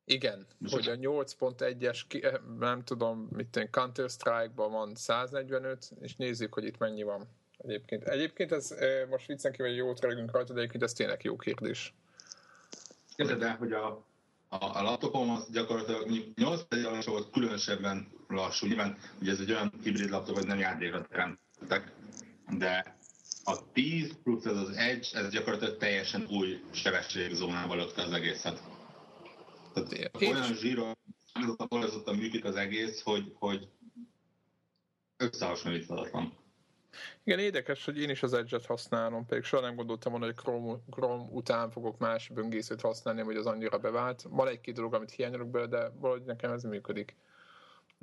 Igen, hogy a 8.1-es, ki- eh, nem tudom, mit én, Counter-Strike-ban van 145, és nézzük, hogy itt mennyi van. Egyébként, egyébként ez eh, most viccen kívül, hogy jót rögünk rajta, de egyébként ez tényleg jó kérdés. Képzeld el, hogy a, a, a laptopom az gyakorlatilag mondjuk 8 alatt volt különösebben lassú. Nyilván ugye ez egy olyan hibrid laptop, hogy nem játékra teremtettek, de a 10 plusz ez az Edge, ez gyakorlatilag teljesen új sebességzónába lökte az egészet. Tehát Én olyan polozottan működik az egész, hogy, hogy összehasonlíthatatlan. Igen, érdekes, hogy én is az Edge-et használom, pedig soha nem gondoltam volna, hogy Chrome, Chrome után fogok más böngészőt használni, vagy az annyira bevált. Van egy-két dolog, amit hiányolok belőle, de valahogy nekem ez működik.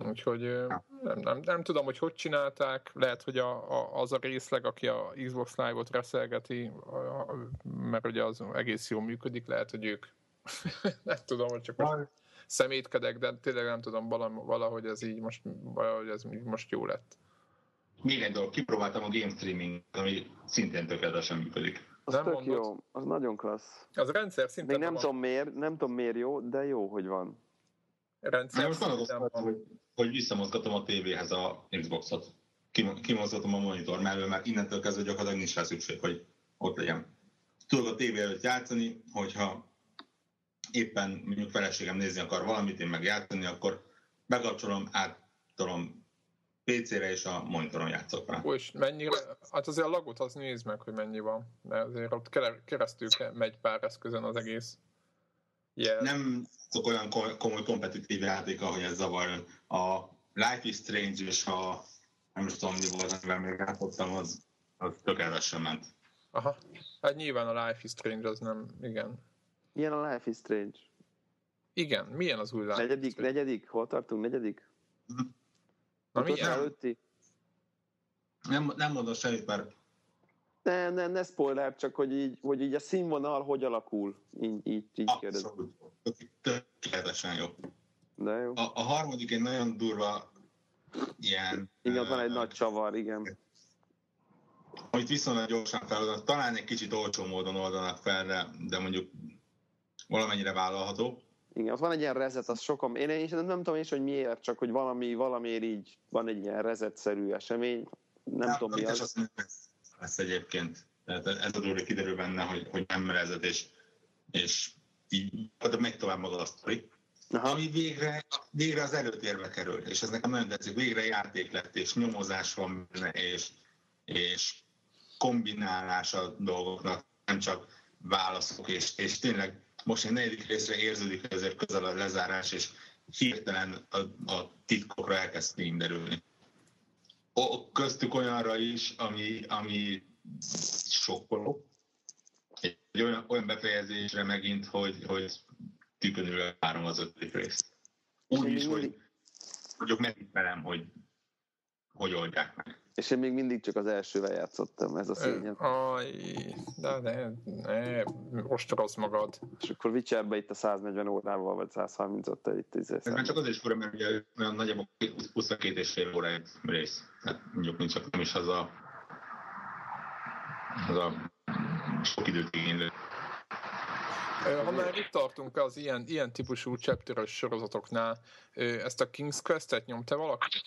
Úgyhogy nem, nem, nem tudom, hogy hogy csinálták, lehet, hogy a, a, az a részleg, aki a Xbox Live-ot reszelgeti, a, a, mert ugye az egész jól működik, lehet, hogy ők nem tudom, hogy csak most szemétkedek, de tényleg nem tudom, valam- valahogy ez így most, valahogy ez így most jó lett. Még egy dolog, kipróbáltam a game streaming, ami szintén tökéletesen működik. Az Nem tök mondod? jó, az nagyon klassz. Az rendszer Még szinten nem van. tudom miért, nem tudom miért jó, de jó, hogy van. Rendszer Na, most szinten gondolkoztam, van. hogy, hogy visszamozgatom a tévéhez a Xboxot. Kim- Kimozgatom a monitor mellől, mert innentől kezdve gyakorlatilag nincs rá szükség, hogy ott legyen. Tudok a tévé előtt játszani, hogyha éppen mondjuk feleségem nézni akar valamit, én meg játszani, akkor bekapcsolom, áttolom PC-re, és a monitoron játszok rá. Ó, és mennyire, hát azért a lagot az nézd meg, hogy mennyi van, mert azért ott kere- keresztül ke- megy pár eszközön az egész jel. Nem szok olyan ko- komoly kompetitív játék, ahogy ez zavar. A Life is Strange és a nem is tudom, mi volt, amivel még játszottam, az, az tökéletesen ment. Aha. Hát nyilván a Life is Strange az nem, igen. Ilyen a Life is Strange. Igen, milyen az új Life is Negyedik, Strange? negyedik, hol tartunk? Negyedik? Na milyen? előtti? Nem, nem mondom semmit, mert Ne, ne, ne spoiler, csak hogy így, hogy így a színvonal hogy alakul. Így, így, így abszolút tökéletesen jó. De jó. A, a harmadik egy nagyon durva ilyen... Igen, ott van egy nagy csavar, igen. Amit viszonylag gyorsan feloldanak, talán egy kicsit olcsó módon oldanak fel, de, de mondjuk valamennyire vállalható. Igen, ott van egy ilyen rezet, az sokan, én, én nem, nem tudom is, hogy miért, csak hogy valami, valamiért így van egy ilyen rezet-szerű esemény, nem tudom mi és az. Lesz, egyébként. Tehát ez a dolog kiderül benne, hogy, hogy nem merezett, és, és így megy tovább maga a sztori. Aha. Ami végre, végre az előtérbe kerül, és ez nekem nagyon tetszik, végre játék lett, és nyomozás van benne, és, és kombinálás a dolgoknak, nem csak válaszok, és, és tényleg most egy negyedik részre érződik, hogy ezért közel a lezárás, és hirtelen a, a titkokra elkezd derülni. Köztük olyanra is, ami, ami sokkoló. Egy olyan, olyan befejezésre megint, hogy, hogy tükönül várom az ötödik részt. Úgy is, hogy vagyok megismerem, hogy hogy oldják meg. És én még mindig csak az elsővel játszottam, ez a szényem. Aj, de ne, ne, ostoroz magad. És akkor Witcherbe itt a 140 órával, vagy 135 itt izé Ez már csak azért is fura, mert ugye olyan nagyjából 22 és fél óra egy rész. Tehát mondjuk nincs csak nem is az a, az a sok időt igénylő. Ha már itt tartunk az ilyen, ilyen típusú chapter sorozatoknál, ezt a King's Quest-et nyomta valaki?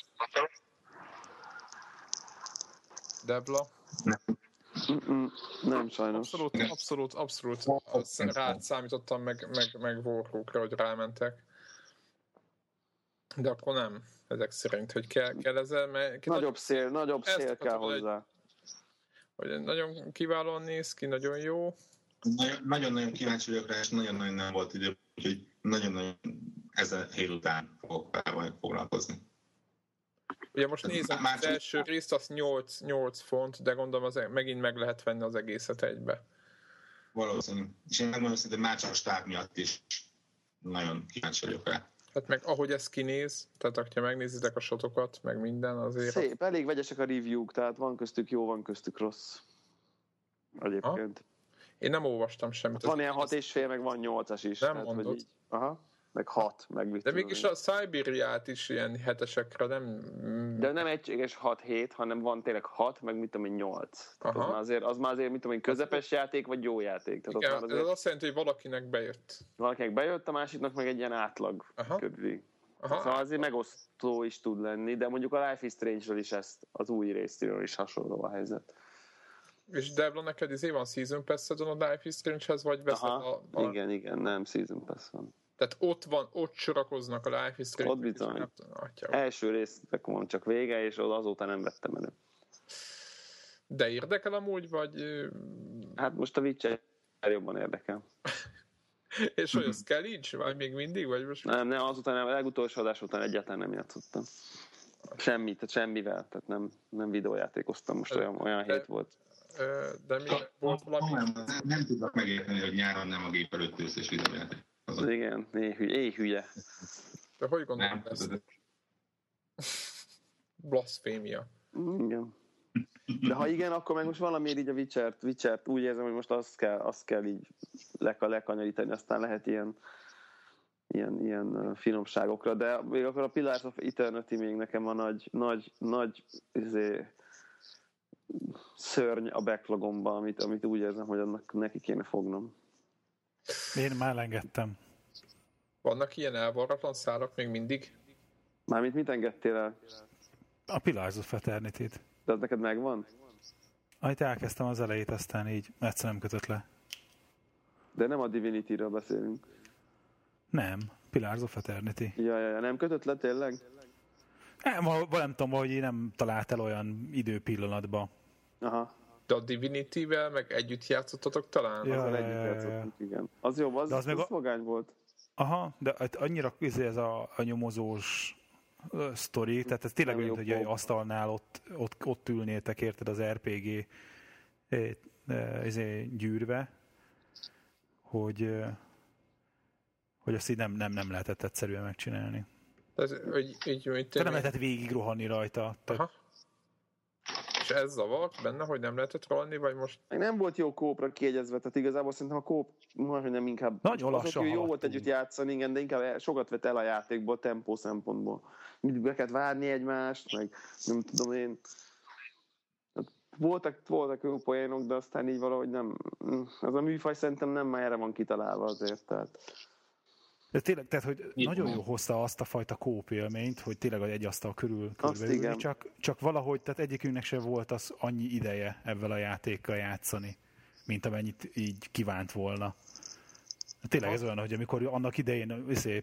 Debla? Mm-mm, nem sajnos. Abszolút, abszolút, abszolút rád számítottam, meg, meg, meg Warhawkra, hogy rámentek. De akkor nem, ezek szerint, hogy kell, kell ezzel, mert Nagyobb szél, nagyobb Ezt szél kell akartam, hogy- hozzá. hogy nagyon kiválóan néz ki, nagyon jó. Nagyon- Nagyon-nagyon kíváncsi vagyok rá, és nagyon-nagyon nem volt idő, úgyhogy nagyon-nagyon ezen hét után fogok majd foglalkozni. Ugye most nézem, Már az első részt az 8, 8 font, de gondolom az e- megint meg lehet venni az egészet egybe. Valószínű. És én megmondom szinte már csak a stáb miatt is nagyon kíváncsi vagyok rá. Hát meg ahogy ez kinéz, tehát ha megnézitek a sotokat, meg minden, azért Szép, elég vegyesek a review-k, tehát van köztük jó, van köztük rossz. Egyébként. én nem olvastam semmit. Van ilyen hat és fél, meg van nyolcas is. Nem tehát, hogy mondod. így, aha, meg hat, meg mit De mégis a Siberiát is ilyen hetesekre nem... De nem egységes 6-7, hanem van tényleg 6, meg mit tudom én 8. Tehát az már, azért, az már azért, mit tudom én, közepes játék, vagy jó játék. Tehát Igen, ott már ez azért azt jelenti, hogy valakinek bejött. valakinek bejött, a másiknak meg egy ilyen átlag Aha. körüli. Aha. Szóval azért megosztó is tud lenni, de mondjuk a Life is Strange-ről is ezt, az új részéről is hasonló a helyzet. És Devla, neked izé van Season pass a Life is Strange-hez, vagy veszed Aha, a, a... igen, igen, nem, Season Pass van. Tehát ott van, ott sorakoznak a Life is Strange. Ott bizony. Atya. Első résznek van csak vége, és oda azóta nem vettem elő. De érdekel amúgy, vagy... Hát most a Witcher jobban érdekel. És hogy az kell így? Vagy még mindig? Vagy most? Nem, nem, azután, nem, a legutolsó adás után egyáltalán nem játszottam. Semmit, tehát semmivel, tehát nem, nem videójátékoztam, most olyan, olyan hét volt. De mi volt valami? Nem, nem tudok megérteni, hogy nyáron nem a gép előtt ülsz és videójáték. Az Igen, éhülye. éhülye. De hogy gondolod ezt? Blasfémia. Igen. De ha igen, akkor meg most valamiért így a Witcher-t, Witcher-t úgy érzem, hogy most azt kell, azt kell így leka, lekanyarítani, aztán lehet ilyen, ilyen, ilyen finomságokra, de még akkor a Pillars of Eternity még nekem a nagy, nagy, nagy izé, szörny a backlogomba, amit, amit úgy érzem, hogy annak neki kéne fognom. Én már engedtem. Vannak ilyen elvarratlan szálak még mindig? Mármint mit engedtél el? A Pillars of Eternity-t. De az neked megvan? Amit elkezdtem az elejét, aztán így egyszer nem kötött le. De nem a Divinity-ről beszélünk. Nem, Pillars of Eternity. Ja, ja, ja, nem kötött le tényleg? Nem, ha- nem tudom, hogy én nem talált el olyan időpillanatba. Aha, De a Divinity-vel meg együtt játszottatok talán? Ja. azzal együtt játszottunk, igen. Az jó, az, De az meg a- vagány volt. Aha, de hát annyira izé ez a, a nyomozós sztori, tehát ez tényleg olyan, hogy egy asztalnál ott, ott, ott ülnétek, érted, az RPG izé, gyűrve, hogy, hogy azt így nem, nem, nem lehetett egyszerűen megcsinálni. Ez, hogy, így, hogy Te nem lehetett végig rohanni rajta. Tehát, Aha. És ez zavart benne, hogy nem lehetett rohanni, vagy most Meg nem volt jó kópra kiegyezve, tehát igazából szerintem a kóp, hogy nem inkább... Nagyon azok lassan jó volt együtt játszani, igen, de inkább sokat vett el a játékból, tempó szempontból. Mindig be kellett várni egymást, meg nem tudom én. Hát Voltak, voltak jó poénok, de aztán így valahogy nem... Ez a műfaj szerintem nem már erre van kitalálva azért, tehát... de tényleg, tehát, hogy Itt nagyon van. jó hozta azt a fajta kóp élményt, hogy tényleg egy asztal körül körbeülni, igen. csak, csak valahogy, tehát egyikünknek sem volt az annyi ideje ebben a játékkal játszani, mint amennyit így kívánt volna. Tényleg ez olyan, hogy amikor annak idején izé,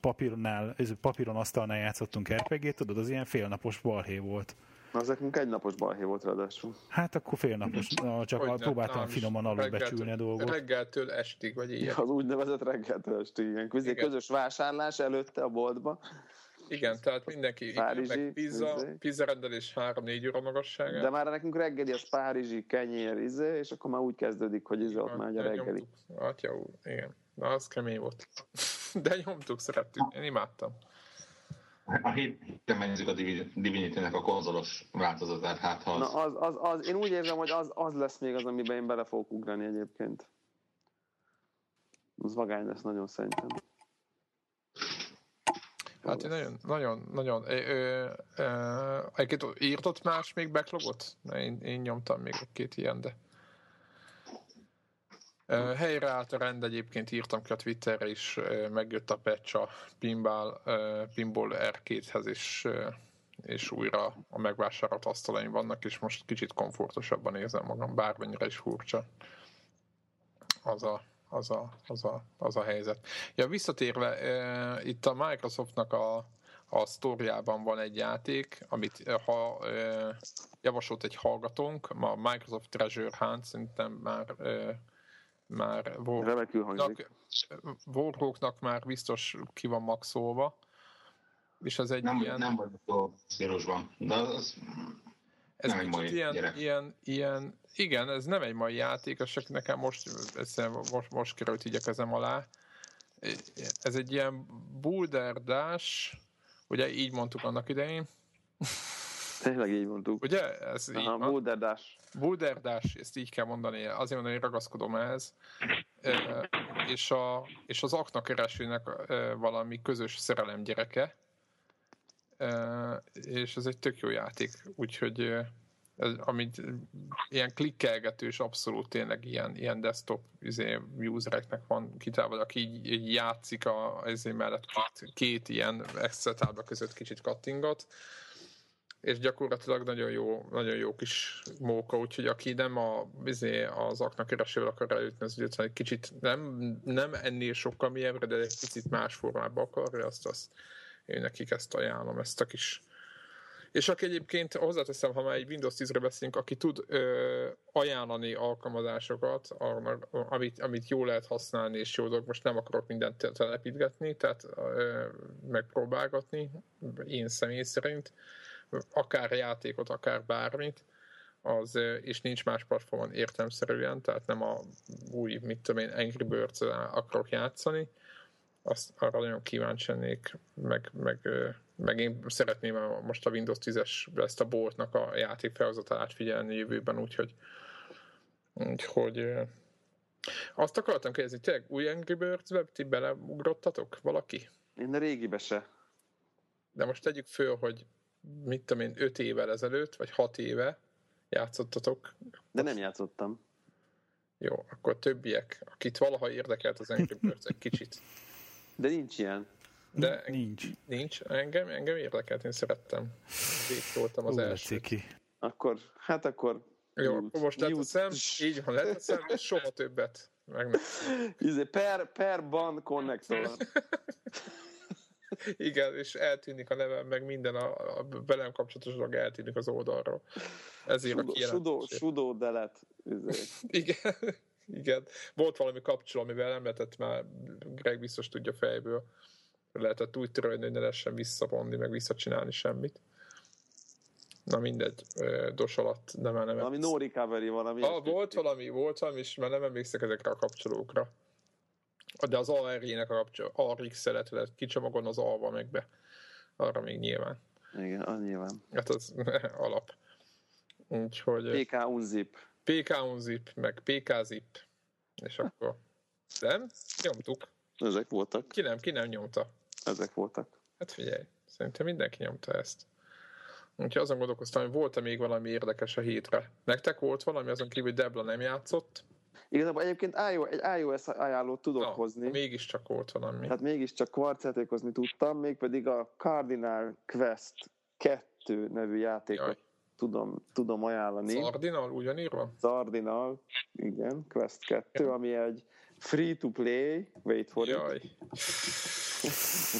papírnál, izé, papíron asztalnál játszottunk RPG-t, tudod, az ilyen félnapos balhé volt. Az nekünk egy napos balhé volt ráadásul. Hát akkor félnapos, na, csak Hogy a, nem, próbáltam is finoman alulbecsülni a dolgot. Reggeltől estig, vagy ilyen. Az úgynevezett reggeltől esti, igen. Közé Igen. közös vásárlás előtte a boltba. Igen, tehát mindenki Párizsi, meg pizza, izé. pizza rendelés 3-4 óra magasságán. De már nekünk reggeli az párizsi kenyér, izé, és akkor már úgy kezdődik, hogy izé ott már egy a reggeli. Atya úr, igen. Na, az kemény volt. De nyomtuk, szerettük. Én imádtam. A hét héten megnézzük a Divi- Divinity-nek a konzolos változatát, hát ha Na az... az, az, az, én úgy érzem, hogy az, az lesz még az, amiben én bele fogok ugrani egyébként. Az vagány lesz nagyon szerintem. Hát én nagyon, nagyon, nagyon. Egyébként írtott más még backlogot? Na, Én, én nyomtam még egy-két ilyen, de... Helyreállt a rend, egyébként írtam ki a Twitterre is, megjött a patch a Pinball, Pinball R2-hez is, ö, és újra a megvásárolt asztalaim vannak, és most kicsit komfortosabban érzem magam, bármennyire is furcsa. Az a, az a, az a, az a helyzet. Ja, visszatérve, itt a Microsoftnak a, a sztóriában van egy játék, amit ha javasolt egy hallgatónk, ma Microsoft Treasure Hunt szerintem már már. Warhawknak már biztos ki van maxolva, és ez egy Nem, ilyen... nem vagyok a szírosban, de az Ez Nem egy mai ilyen, gyerek. ilyen, ilyen, igen, ez nem egy mai játék, az csak nekem most, most, most került így a kezem alá. Ez egy ilyen boulderdás, ugye így mondtuk annak idején, Tényleg így mondtuk. ugye? Ez így Aha, van. boulderdás. Boulderdás, ezt így kell mondani, azért mondani, hogy ragaszkodom ehhez. E, és, a, és az aknakeresőnek e, valami közös szerelem gyereke, e, és ez egy tök jó játék, úgyhogy e, amit ilyen klikkelgetős, abszolút tényleg ilyen, ilyen desktop izé, usereknek van kitálva, aki így, így játszik a, izé mellett két, két ilyen Excel tábla között kicsit kattingat, és gyakorlatilag nagyon jó, nagyon jó kis móka, úgyhogy aki nem a, izé, az aknak keresővel akar eljutni, az ugye egy kicsit nem, nem ennél sokkal mélyebbre, de egy picit más formában akarja, azt, azt én nekik ezt ajánlom, ezt a kis. És aki egyébként hozzáteszem, ha már egy Windows 10-re beszélünk, aki tud ö, ajánlani alkalmazásokat, amit, amit jól lehet használni, és jó dolog, most nem akarok mindent telepítgetni, tehát ö, megpróbálgatni, én személy szerint, akár játékot, akár bármit, az, és nincs más platformon értelmszerűen, tehát nem a új, mit tudom én, Angry birds akarok játszani, azt arra nagyon kíváncsi lennék, meg, meg, meg én szeretném most a Windows 10-es ezt a boltnak a játék felhozatát figyelni jövőben, úgyhogy, úgyhogy azt akartam kérdezni, tényleg új Angry Birds-be ti beleugrottatok valaki? Én a régibe se. De most tegyük föl, hogy mit tudom én, 5 évvel ezelőtt, vagy 6 éve játszottatok. De nem játszottam. Jó, akkor többiek, akit valaha érdekelt az Angry Birds egy kicsit. De nincs ilyen. De nincs. Nincs. Engem, engem érdekelt, én szerettem. Végtoltam az első. Ki. Akkor, hát akkor... Jó, akkor most leteszem, így van, leteszem, és soha többet. Meg nem. Izé, per, per ban connector. Igen, és eltűnik a nevem, meg minden a, a velem kapcsolatos dolog eltűnik az oldalról. Ezért sudo, a sudo, sudo delet. Izé. Igen. Igen. Volt valami kapcsolat, amivel nem lehetett már, Greg biztos tudja fejből, lehetett úgy törölni, hogy ne lehessen visszavonni, meg visszacsinálni semmit. Na mindegy, dos alatt nem nem Valami no recovery valami. Ah, volt valami, volt valami, és már nem emlékszek ezekre a kapcsolókra. De az AR-ének a lehet, lehet kicsomagolni az alva meg be. Arra még nyilván. Igen, az nyilván. Hát az alap. Úgyhogy... PK unzip. PK unzip, meg PK zip. És akkor... Nem? Nyomtuk. Ezek voltak. Ki nem, ki nem nyomta? Ezek voltak. Hát figyelj, szerintem mindenki nyomta ezt. Úgyhogy azon gondolkoztam, hogy volt-e még valami érdekes a hétre. Nektek volt valami, azon kívül, hogy Debla nem játszott? Igazából egyébként egy iOS ajánlót tudok Na, hozni. mégiscsak volt valami. Tehát mégiscsak kvarcjátékozni tudtam, mégpedig a Cardinal Quest 2 nevű játékot Jaj. tudom, tudom ajánlani. Cardinal ugyanírva? Cardinal, igen, Quest 2, igen. ami egy free-to-play, wait for Jaj. it,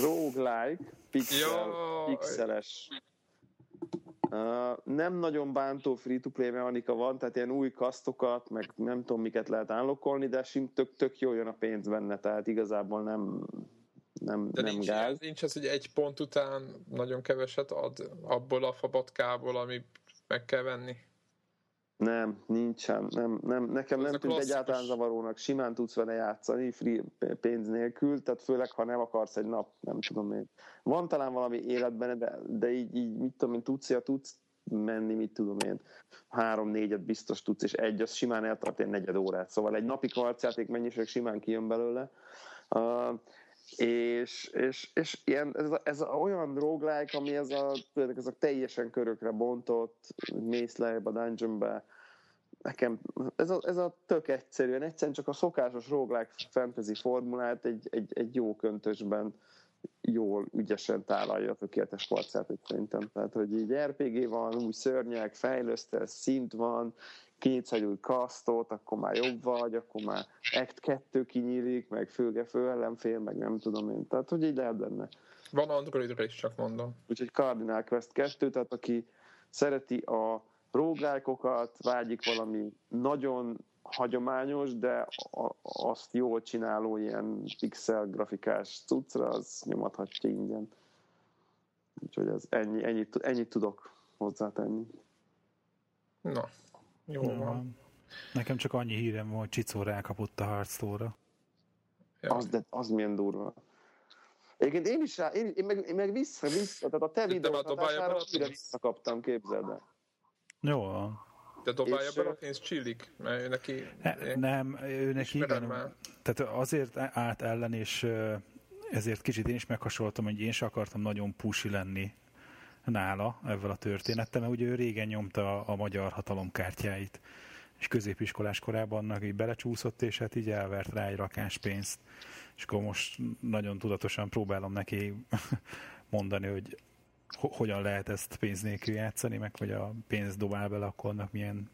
roguelike, pixel, pixeles Uh, nem nagyon bántó free-to-play mechanika van, tehát ilyen új kasztokat, meg nem tudom miket lehet állokkolni, de sim tök, tök jó jön a pénz benne, tehát igazából nem, nem, de nem nincs, gáz. nincs az, hogy egy pont után nagyon keveset ad abból a fabatkából, ami meg kell venni? Nem, nincsen. Nem, nem, nekem Ez nem tűnt egyáltalán zavarónak. Simán tudsz vele játszani free pénz nélkül, tehát főleg, ha nem akarsz egy nap, nem tudom én. Van talán valami életben, de, de így, így mit tudom én, tudsz, ja, tudsz menni, mit tudom én, három-négyet biztos tudsz, és egy, az simán eltart egy negyed órát. Szóval egy napi karcjáték mennyiség simán kijön belőle. Uh, és, és, és ilyen, ez, a, ez a, olyan roguelike, ami ez a, ez a teljesen körökre bontott, mész le a dungeonbe, nekem ez a, ez a tök egyszerűen, egyszerűen csak a szokásos roguelike fantasy formulát egy, egy, egy jó köntösben jól, ügyesen tálalja a tökéletes parcát, szerintem. Tehát, hogy így RPG van, új szörnyek, fejlesztesz, szint van, kinyitsz egy új kasztot, akkor már jobb vagy, akkor már Act 2 kinyílik, meg főge fő ellenfél, meg nem tudom én. Tehát, hogy így lehet benne. Van Androidra is, csak mondom. Úgyhogy Cardinal Quest 2, tehát aki szereti a rógákokat, vágyik valami nagyon hagyományos, de azt jól csináló ilyen pixel grafikás cuccra, az nyomathatja ingyen. Úgyhogy ez ennyi, ennyit, ennyit tudok hozzátenni. Na, jó ja. van. Nekem csak annyi hírem van, hogy Csicó rákapott a Hearthstone-ra. Az, de, az milyen durva. Egyébként én is rá, én, én, meg, én meg vissza, vissza, tehát a te videót hatására visszakaptam, képzeld el. Jó van. De dobálja be a pénzt csillik? Mert ő neki... Ne, nem, ő neki igen. Már. Tehát azért át ellen, és ezért kicsit én is meghasonlottam, hogy én sem akartam nagyon pusi lenni nála ezzel a történettel, mert ugye ő régen nyomta a, magyar hatalom kártyáit, és középiskolás korában annak így belecsúszott, és hát így elvert rá egy rakás pénzt. És akkor most nagyon tudatosan próbálom neki mondani, hogy hogyan lehet ezt pénz nélkül játszani, meg hogy a pénz dobál bele, akkor annak milyen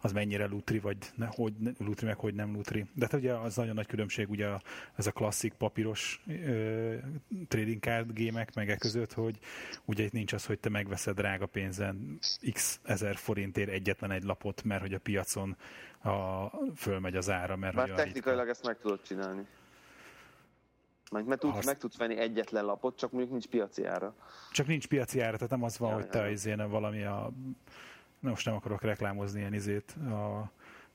az mennyire lutri, vagy ne, hogy lutri, meg hogy nem lutri. De hát ugye az nagyon nagy különbség ugye ez a klasszik papíros ö, trading card gémek meg e között, hogy ugye itt nincs az, hogy te megveszed drága pénzen x ezer forintért egyetlen egy lapot, mert hogy a piacon a, fölmegy az ára. Mert Bár technikailag ritka... ezt meg tudod csinálni. Meg, meg, tudsz, meg tudsz venni egyetlen lapot, csak mondjuk nincs piaci ára. Csak nincs piaci ára, tehát nem az van, ja, hogy te ja. izén valami a... Most nem akarok reklámozni ilyen izét, a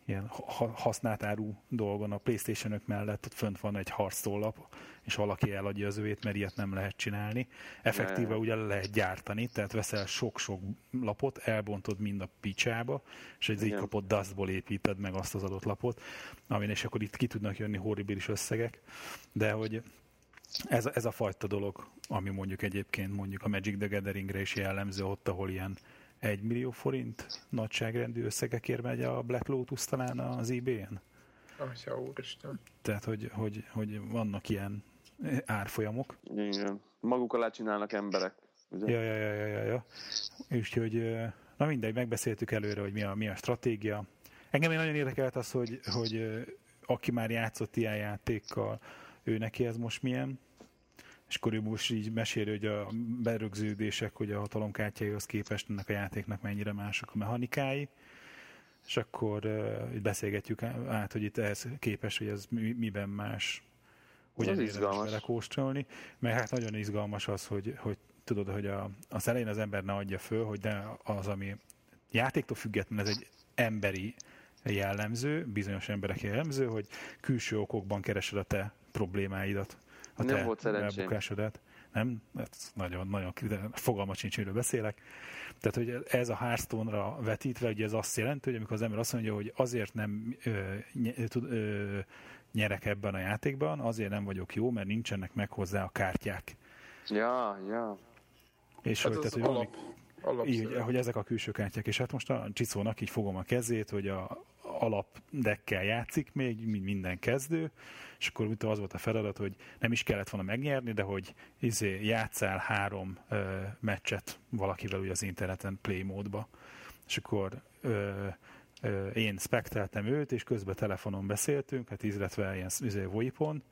ilyen használt áru dolgon a playstation mellett ott fönt van egy harctólap, és valaki eladja az övét, mert ilyet nem lehet csinálni. Effektíve ugye le lehet gyártani, tehát veszel sok-sok lapot, elbontod mind a picsába, és egy így kapott dustból építed meg azt az adott lapot, amin és akkor itt ki tudnak jönni horribilis összegek, de hogy ez, ez a fajta dolog, ami mondjuk egyébként mondjuk a Magic the Gatheringre is jellemző ott, ahol ilyen 1 millió forint nagyságrendű összegekért megy a Black Lotus talán az eBay-en. Atya úristen. Tehát, hogy, hogy, hogy vannak ilyen árfolyamok. Igen. Maguk alá csinálnak emberek. Ugye? Ja, ja, ja, ja, ja, ja. Úgyhogy, na mindegy, megbeszéltük előre, hogy mi a, mi a stratégia. Engem nagyon érdekelt az, hogy, hogy aki már játszott ilyen játékkal, ő neki ez most milyen, és akkor most így meséli, hogy a berögződések, hogy a hatalomkártyáihoz képest ennek a játéknak mennyire mások a mechanikái, és akkor uh, beszélgetjük át, hogy itt ehhez képes, hogy ez miben más, hogyan az izgalmas. vele kóstolni, mert hát nagyon izgalmas az, hogy, hogy tudod, hogy a, az elején az ember ne adja föl, hogy de az, ami játéktól független, ez egy emberi jellemző, bizonyos emberek jellemző, hogy külső okokban keresed a te problémáidat, a nem te volt elbukásodat. Nem? Ez nagyon, nagyon fogalma sincs, miről beszélek. Tehát, hogy ez a Hearthstone-ra vetítve, ugye ez azt jelenti, hogy amikor az ember azt mondja, hogy azért nem ö, ny, ö, nyerek ebben a játékban, azért nem vagyok jó, mert nincsenek meg hozzá a kártyák. Ja, ja. És hát hogy, tehát, hogy alap, valami, így, hogy ezek a külső kártyák, és hát most a Csicónak így fogom a kezét, hogy a alapdekkel játszik még, mint minden kezdő, és akkor az volt a feladat, hogy nem is kellett volna megnyerni, de hogy izé, játszál három ö, meccset valakivel ugye az interneten play módba. És akkor ö, ö, én spekteltem őt, és közben telefonon beszéltünk, hát illetve ilyen izé, VoIP-on,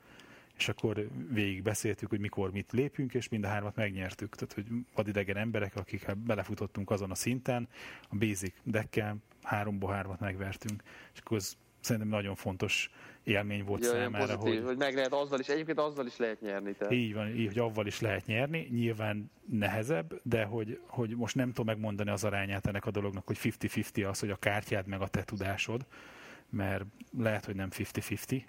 és akkor végig beszéltük, hogy mikor mit lépünk, és mind a hármat megnyertük. Tehát, hogy vadidegen emberek, akik belefutottunk azon a szinten, a basic deckkel háromból hármat megvertünk. És akkor ez szerintem nagyon fontos élmény volt ja, számára. Pozitív, hogy, hogy meg lehet azzal is, egyébként azzal is lehet nyerni. Tehát. Így van, így, hogy avval is lehet nyerni, nyilván nehezebb, de hogy, hogy most nem tudom megmondani az arányát ennek a dolognak, hogy 50-50 az, hogy a kártyád meg a te tudásod, mert lehet, hogy nem 50-50,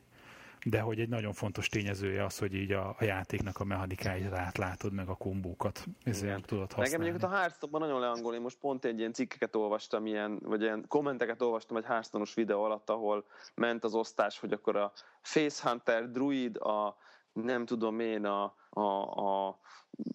de hogy egy nagyon fontos tényezője az, hogy így a, a játéknak a mechanikáit átlátod, meg a kombókat ezért tudod használni. Nekem egyébként a hearthstone nagyon leangol, én most pont egy ilyen cikkeket olvastam, ilyen, vagy ilyen kommenteket olvastam egy hearthstone videó alatt, ahol ment az osztás, hogy akkor a Facehunter druid, a nem tudom én, a, a, a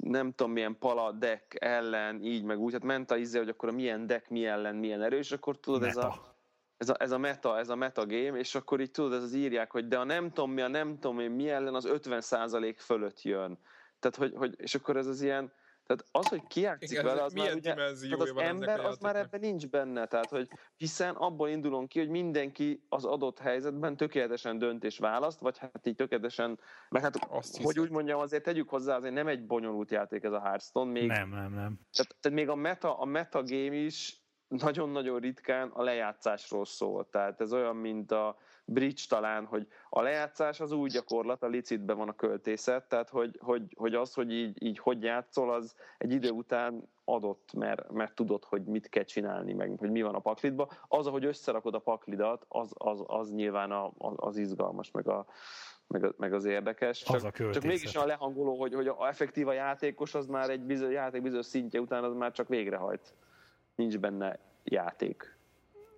nem tudom milyen pala deck ellen, így meg úgy, hát ment a izé, hogy akkor a milyen deck mi ellen milyen erős, akkor tudod, Meta. ez a ez a, ez a meta, ez a meta game, és akkor így tudod, ez az írják, hogy de a nem tudom mi, a nem tudom mi, mi ellen az 50% fölött jön. Tehát, hogy, hogy, és akkor ez az ilyen, tehát az, hogy kiátszik Igen, vele, az már ugye, tehát az ember, az már ebben nincs benne, tehát hogy hiszen abból indulunk ki, hogy mindenki az adott helyzetben tökéletesen dönt és választ, vagy hát így tökéletesen, meg hát Azt hogy úgy mondjam, azért tegyük hozzá, azért nem egy bonyolult játék ez a Hearthstone, még, nem, nem, nem. Tehát, tehát még a meta, a meta game is nagyon-nagyon ritkán a lejátszásról szól. Tehát ez olyan, mint a bridge talán, hogy a lejátszás az új gyakorlat, a licitben van a költészet, tehát hogy, hogy, hogy az, hogy így, így hogy játszol, az egy idő után adott, mert, mert tudod, hogy mit kell csinálni, meg hogy mi van a paklidba. Az, ahogy összerakod a paklidat, az, az, az nyilván a, az izgalmas, meg a, meg, meg az érdekes. Csak, az a csak mégis a lehangoló, hogy, hogy a effektív a játékos, az már egy bizony, játék bizonyos szintje után az már csak végrehajt nincs benne játék.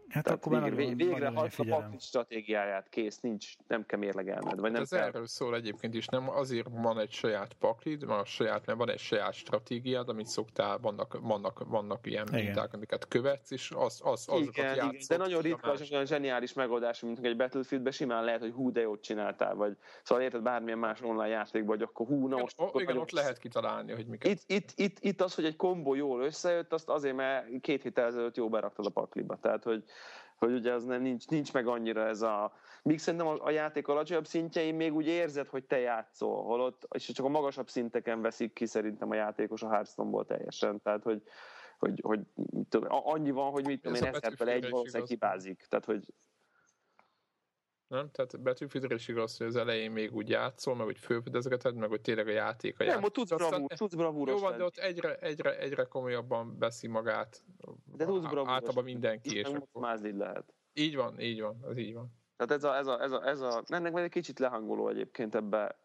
Hát Tehát akkor végre, nagyon, végre nagyon a paklit stratégiáját, kész, nincs, nem kell mérlegelned. Vagy nem ez kell... erről szól egyébként is, nem azért van egy saját paklid, van, a saját, mert van egy saját stratégiád, amit szoktál, vannak, vannak, vannak ilyen igen. minták, amiket követsz, és az, az, azokat igen, igen, de nagyon ritka, és olyan zseniális megoldás, mint egy Battlefieldben simán lehet, hogy hú, de jót csináltál, vagy szóval érted bármilyen más online játékban, hogy akkor hú, na most... Igen, igen ott lehet kitalálni, hogy miket... Itt, itt, itt, itt, az, hogy egy kombó jól összejött, azt azért, mert két héttel ezelőtt jó beraktad a pakliba. Tehát, hogy hogy ugye az nem, nincs, nincs meg annyira ez a... Míg szerintem a, a játék alacsonyabb szintjein még úgy érzed, hogy te játszol, holott, és csak a magasabb szinteken veszik ki szerintem a játékos a Hearthstone-ból teljesen, tehát hogy, hogy, hogy tudom, annyi van, hogy mit tudom én, a ezertől egy valószínűleg hibázik, tehát hogy Nem? Tehát Battlefieldre is igaz, hogy az elején még úgy játszol, meg hogy fölfedezgeted, meg hogy tényleg a játék a nem, játék. ott tudsz, De aztán- bravúr, tudsz Jó bravúros van, de lenni. ott egyre, egyre, egyre komolyabban veszi magát. De tudsz bravúros Általában mindenki. És akkor... lehet. Így van, így van, az így van. Tehát ez a, ez a, ez a, ez a ennek egy kicsit lehangoló egyébként ebbe,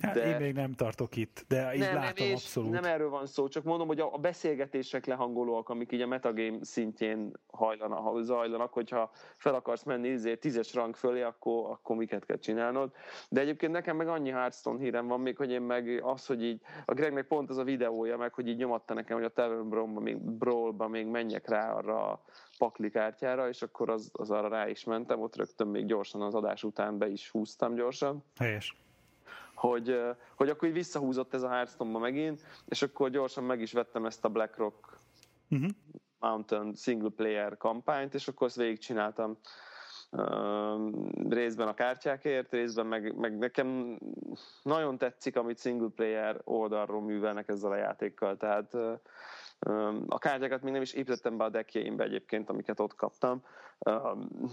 Hát de... én még nem tartok itt, de így nem, látom nem, abszolút. nem erről van szó, csak mondom, hogy a, beszélgetések lehangolóak, amik így a metagame szintjén hajlana, ha zajlanak, hogyha fel akarsz menni izé, tízes rang fölé, akkor, akkor miket kell csinálnod. De egyébként nekem meg annyi Hearthstone hírem van még, hogy én meg az, hogy így, a Gregnek pont az a videója meg, hogy így nyomatta nekem, hogy a Tavern Brawl-ba még, Brawl-ba még menjek rá arra a pakli kártyára, és akkor az, az arra rá is mentem, ott rögtön még gyorsan az adás után be is húztam gyorsan Helyes. Hogy, hogy akkor így visszahúzott ez a Hearthstone-ba megint, és akkor gyorsan meg is vettem ezt a BlackRock Uh-huh. Mountain single player kampányt, és akkor azt végigcsináltam részben a kártyákért, részben meg, meg nekem nagyon tetszik, amit single player oldalról művelnek ezzel a játékkal, tehát a kártyákat még nem is építettem be a deckjeimbe egyébként, amiket ott kaptam,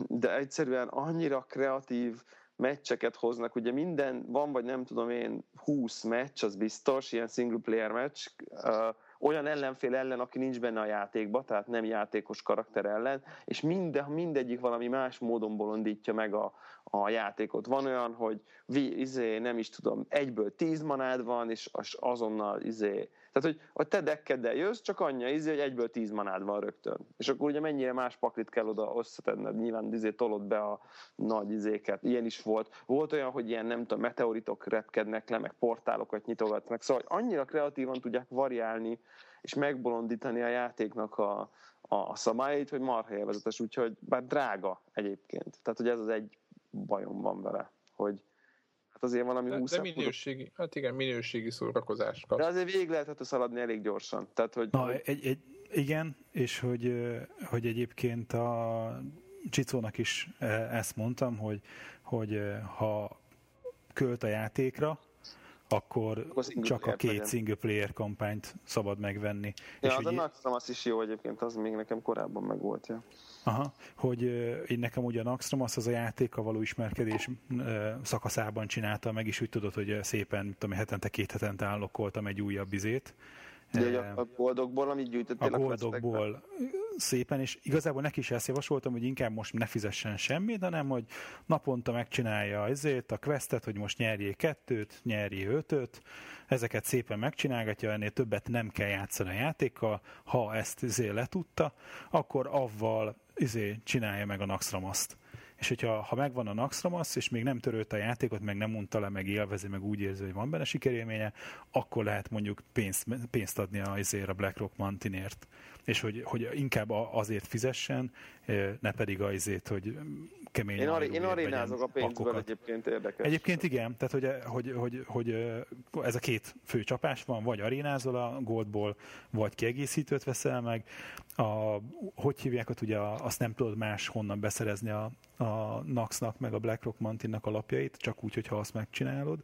de egyszerűen annyira kreatív meccseket hoznak, ugye minden, van vagy nem tudom én 20 meccs, az biztos, ilyen single player meccs, olyan ellenfél ellen, aki nincs benne a játékba, tehát nem játékos karakter ellen, és minden, mindegyik valami más módon bolondítja meg a, a játékot. Van olyan, hogy vi, izé, nem is tudom, egyből tíz manád van, és az azonnal izé, tehát, hogy a te dekkeddel jössz, csak annyi izé, hogy egyből tíz manád van rögtön. És akkor ugye mennyire más paklit kell oda összetenned, nyilván izé tolod be a nagy izéket. Ilyen is volt. Volt olyan, hogy ilyen nem tudom, meteoritok repkednek le, meg portálokat nyitogatnak. Szóval hogy annyira kreatívan tudják variálni, és megbolondítani a játéknak a, a szabályait, hogy marha élvezetes, úgyhogy bár drága egyébként. Tehát, hogy ez az egy bajom van vele, hogy hát azért valami De, 20 de minőségi, hát igen, minőségi szórakozást kapsz. de azért végig lehetett szaladni elég gyorsan. Tehát, hogy, Na, hogy egy, egy, igen, és hogy, hogy egyébként a Csicónak is ezt mondtam, hogy, hogy ha költ a játékra, akkor Akkor csak a két legyen. single player kampányt szabad megvenni. ja, és az a hogy, Naxxam az is jó egyébként, az még nekem korábban meg volt. Ja. aha, hogy én nekem ugye a Naxstrom azt az a játékkal való ismerkedés szakaszában csinálta meg, is úgy tudod, hogy szépen, mit tudom, hetente, két hetente állokkoltam egy újabb bizét. De a, a boldogból, amit gyűjtöttél a questekben? goldokból szépen, és igazából neki is ezt javasoltam, hogy inkább most ne fizessen semmit, hanem hogy naponta megcsinálja ezért a questet, hogy most nyerjél kettőt, nyerjél ötöt, ezeket szépen megcsinálgatja, ennél többet nem kell játszani a játékkal, ha ezt izé letudta, akkor avval izé csinálja meg a Naxramaszt. És hogyha ha megvan a Naxramasz, és még nem törölte a játékot, meg nem unta le, meg élvezi, meg úgy érzi, hogy van benne sikerélménye, akkor lehet mondjuk pénzt, pénzt adni a, azért a BlackRock Mantinért. És hogy, hogy inkább a- azért fizessen, ne pedig azért, hogy kemény Én, ari, én arénázok a pénzből pakkokat. egyébként érdekes. Egyébként igen, tehát hogy, hogy, hogy, hogy ez a két fő csapás van, vagy arénázol a goldból, vagy kiegészítőt veszel meg. A, hogy hívják ott, ugye a- azt nem tudod más honnan beszerezni a, a Naxnak, meg a BlackRock Mantinnak alapjait, csak úgy, hogyha azt megcsinálod.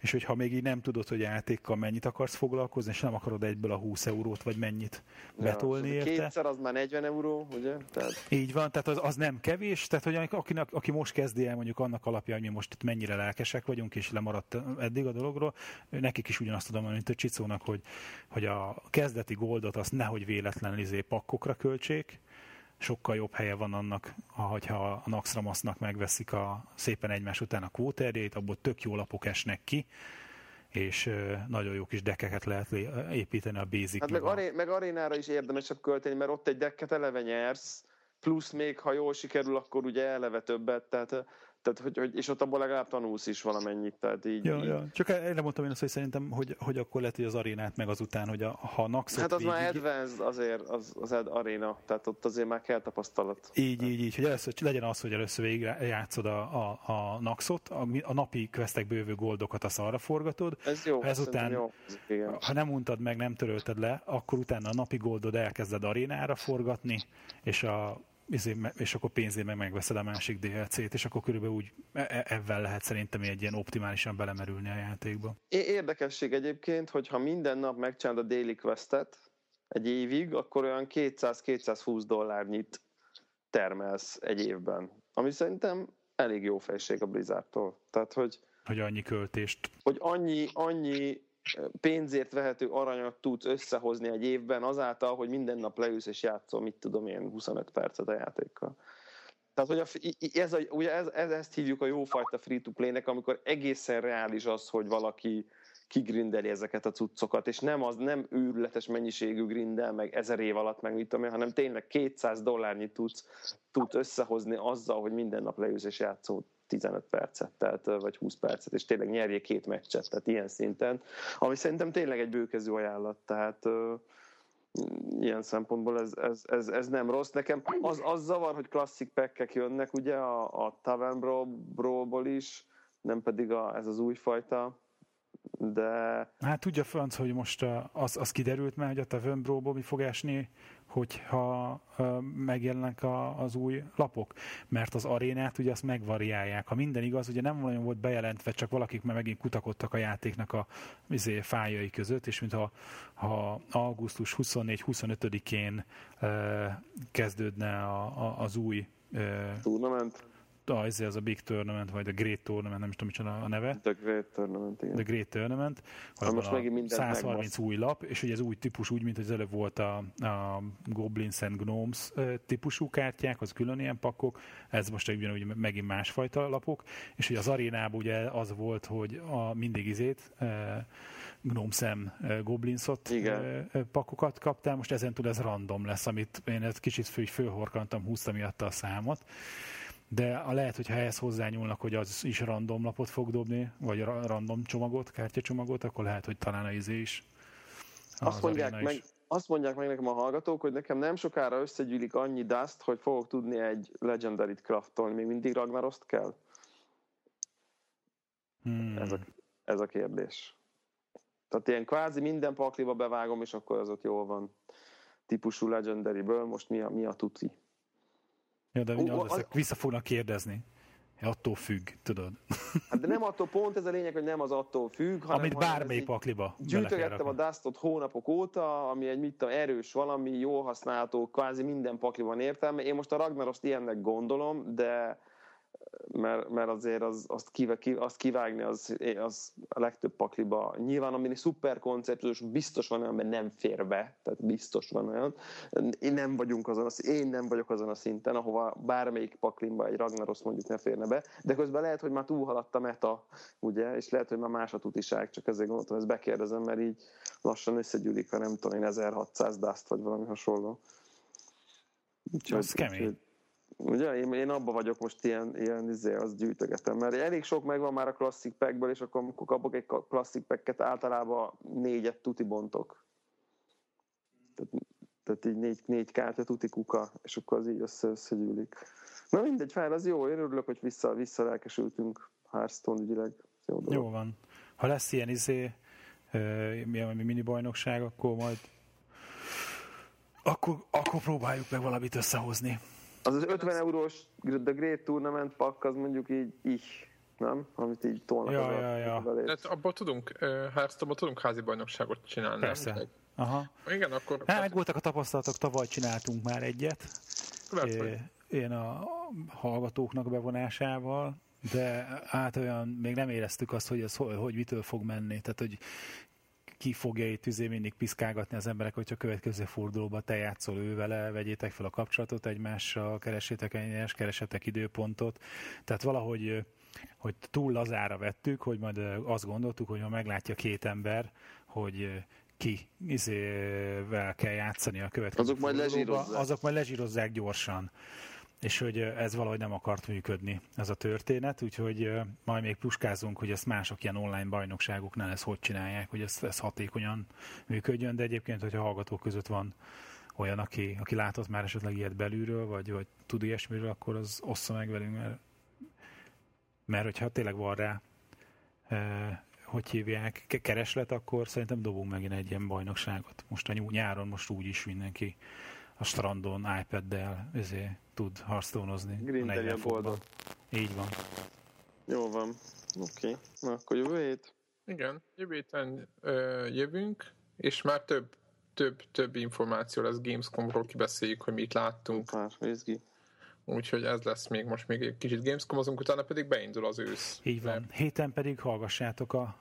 És hogyha még így nem tudod, hogy játékkal mennyit akarsz foglalkozni, és nem akarod egyből a 20 eurót, vagy mennyit betolni Ja, érte. Kétszer az már 40 euró, ugye? Tehát, Így van, tehát az, az nem kevés, tehát hogy akinek, aki most kezdi el mondjuk annak alapján, hogy mi most itt mennyire lelkesek vagyunk, és lemaradt eddig a dologról, nekik is ugyanazt tudom mondani, mint a Csicónak, hogy, hogy a kezdeti goldot azt nehogy véletlenül izé pakkokra költsék, sokkal jobb helye van annak, hogyha a Naxramasznak megveszik a szépen egymás után a kvóterjét, abból tök jó lapok esnek ki, és nagyon jó kis dekeket lehet építeni a basic hát meg, a- aré, meg arénára is érdemesebb költeni, mert ott egy dekket eleve nyersz, plusz még, ha jól sikerül, akkor ugye eleve többet, tehát, tehát hogy, hogy, és ott abból legalább tanulsz is valamennyit, tehát így, Ja, így ja. Csak erre mondtam én azt, hogy szerintem, hogy, hogy akkor lehet, hogy az arénát meg azután, hogy a, ha Naxot Hát az végig... már advanced azért, az, az ad aréna, tehát ott azért már kell tapasztalat. Így, így, így, hogy először legyen az, hogy először végig játszod a, a, a Naxot, a, a napi questek bővő goldokat azt arra forgatod, Ez jó, Ezután- jó. Igen. ha nem untad meg, nem törölted le, akkor utána a napi goldod elkezded arénára forgatni, és a és akkor pénzért meg megveszed a másik DLC-t, és akkor körülbelül úgy e- e- ebben lehet szerintem egy ilyen optimálisan belemerülni a játékba. Érdekesség egyébként, hogy ha minden nap megcsinálod a Daily Questet egy évig, akkor olyan 200-220 dollárnyit termelsz egy évben. Ami szerintem elég jó fejség a Blizzardtól. Tehát, hogy hogy annyi költést. Hogy annyi, annyi pénzért vehető aranyat tudsz összehozni egy évben azáltal, hogy minden nap leülsz és játszol, mit tudom én, 25 percet a játékkal. Tehát, hogy a, ez, a, ugye ez, ez, ezt hívjuk a jófajta free-to-play-nek, amikor egészen reális az, hogy valaki kigrindeli ezeket a cuccokat, és nem az nem őrületes mennyiségű grindel, meg ezer év alatt, meg mit tudom én, hanem tényleg 200 dollárnyit tudsz, tudsz összehozni azzal, hogy minden nap leülsz és játszol 15 percet, tehát, vagy 20 percet, és tényleg nyerje két meccset, tehát ilyen szinten, ami szerintem tényleg egy bőkező ajánlat, tehát ilyen szempontból ez, ez, ez, ez nem rossz. Nekem az, az zavar, hogy klasszik pekkek jönnek, ugye a, a Tavern is, nem pedig a, ez az újfajta de... Hát tudja Franc, hogy most az, az kiderült már, hogy a Tavern mi fog esni, hogyha megjelennek a, az új lapok, mert az arénát ugye azt megvariálják. Ha minden igaz, ugye nem nagyon volt bejelentve, csak valakik már megint kutakodtak a játéknak a izé, fájai között, és mintha ha augusztus 24-25-én kezdődne a, a, az új Tournament a, ez az a Big Tournament, vagy a Great Tournament, nem is tudom, micsoda a neve. The Great Tournament, igen. The Great Tournament. Ha most megint 130 megbasz. új lap, és ugye ez új típus, úgy, mint az előbb volt a, a Goblins and Gnomes típusú kártyák, az külön ilyen pakok, ez most ugyanúgy megint másfajta lapok, és ugye az arénában ugye az volt, hogy a mindig izét, Gnome Sam Goblinsot Igen. pakokat kaptál, most ezentúl ez random lesz, amit én egy kicsit fő, fölhorkantam, húztam miatta a számot, de a lehet, hogy ha ehhez hozzányúlnak, hogy az is random lapot fog dobni, vagy random csomagot, kártyacsomagot, akkor lehet, hogy talán a izé is. Azt mondják, meg, is. azt mondják meg nekem a hallgatók, hogy nekem nem sokára összegyűlik annyi dust, hogy fogok tudni egy legendary craftolni. Még mindig Ragnaroszt kell? Hmm. Ez, a, ez a kérdés. Tehát ilyen kvázi minden pakliba bevágom, és akkor az ott jól van. Típusú legendary-ből most mi a, mi a tuti? Ja, de uh, az, vissza fognak kérdezni. Attól függ, tudod. Hát de nem attól, pont ez a lényeg, hogy nem az attól függ, hanem... Amit bármely pakliba. Gyűjtögettem a Dustot hónapok óta, ami egy mit tudom, erős valami, jó használható, kvázi minden pakliban értelme. Én most a Ragnaroszt ilyennek gondolom, de mert, mert azért az, azt, kive, ki, azt kivágni az, az a legtöbb pakliba. Nyilván, ami szuper koncepciós, biztos van olyan, mert nem fér be, tehát biztos van olyan. Én nem vagyunk azon, az, én nem vagyok azon a szinten, ahova bármelyik paklimba egy Ragnaros mondjuk ne férne be, de közben lehet, hogy már túlhaladt a meta, ugye, és lehet, hogy már más a tutiság, csak ezért gondoltam, ezt bekérdezem, mert így lassan összegyűlik a nem tudom én 1600 dust vagy valami hasonló. Úgyhogy, az kemény. Úgyhogy, Ugye, én, én abban vagyok most ilyen, ilyen izé, az gyűjtögetem, mert elég sok megvan már a klasszik packből, és akkor amikor kapok egy klasszik packet, általában négyet tuti bontok. Tehát, tehát így négy, négy kártya tuti kuka, és akkor az így össze, összegyűlik. Na mindegy, fel, az jó, én örülök, hogy vissza, vissza lelkesültünk Hearthstone ügyileg. Jó, jó van. Ha lesz ilyen izé, milyen mini bajnokság, akkor majd akkor, akkor próbáljuk meg valamit összehozni. Az az 50 eurós The Great Tournament pak, az mondjuk így is, nem? Amit így tolnak ja, az ja, ja. Tehát abból tudunk, hearthstone tudunk házi bajnokságot csinálni. Persze. Nem? Aha. Igen, akkor... Hát, meg voltak a tapasztalatok, tavaly csináltunk már egyet. Én a hallgatóknak bevonásával, de hát olyan, még nem éreztük azt, hogy ez hogy, hogy mitől fog menni. Tehát, hogy ki fogja itt üzé mindig piszkálgatni az emberek, hogyha a következő fordulóba te játszol ő vele, vegyétek fel a kapcsolatot egymással, keresétek egymást, keresetek időpontot. Tehát valahogy hogy túl lazára vettük, hogy majd azt gondoltuk, hogy ha meglátja két ember, hogy ki izével kell játszani a következő azok majd lezsírozzák. azok majd lezsírozzák gyorsan és hogy ez valahogy nem akart működni ez a történet, úgyhogy majd még puskázunk, hogy ezt mások ilyen online bajnokságoknál ezt hogy csinálják, hogy ez, ez hatékonyan működjön, de egyébként, hogyha hallgatók között van olyan, aki, aki látott már esetleg ilyet belülről, vagy, vagy tud ilyesmiről, akkor az ossza meg velünk, mert, mert hogyha tényleg van rá, hogy hívják, kereslet, akkor szerintem dobunk megint egy ilyen bajnokságot. Most a nyáron most úgy is mindenki a strandon iPad-del izé, tud harctónozni. Grindeli a boldog. Így van. Jó van. Oké. Okay. Na, akkor jövő hét? Igen, jövő héten ö, jövünk, és már több, több, több információ lesz Gamescomról, kibeszéljük, hogy mit láttunk. Már, izgi. Úgyhogy ez lesz még most még egy kicsit Gamescomozunk, utána pedig beindul az ősz. Így van. Héten pedig hallgassátok a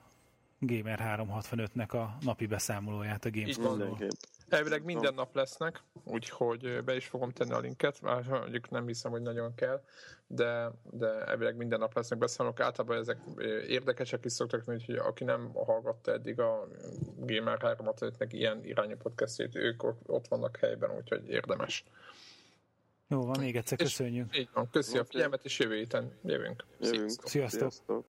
Gamer 365-nek a napi beszámolóját a Gamescomról. Elvileg minden nap lesznek, úgyhogy be is fogom tenni a linket, már mondjuk nem hiszem, hogy nagyon kell, de, de elvileg minden nap lesznek beszámolók. Általában ezek érdekesek is szoktak, úgyhogy aki nem hallgatta eddig a Gamer 365-nek ilyen irányú podcastjét, ők ott vannak helyben, úgyhogy érdemes. Jó van, még egyszer köszönjük. És így van, köszi okay. a figyelmet, és jövő héten jövünk. Jövünk. Sziasztok. Sziasztok.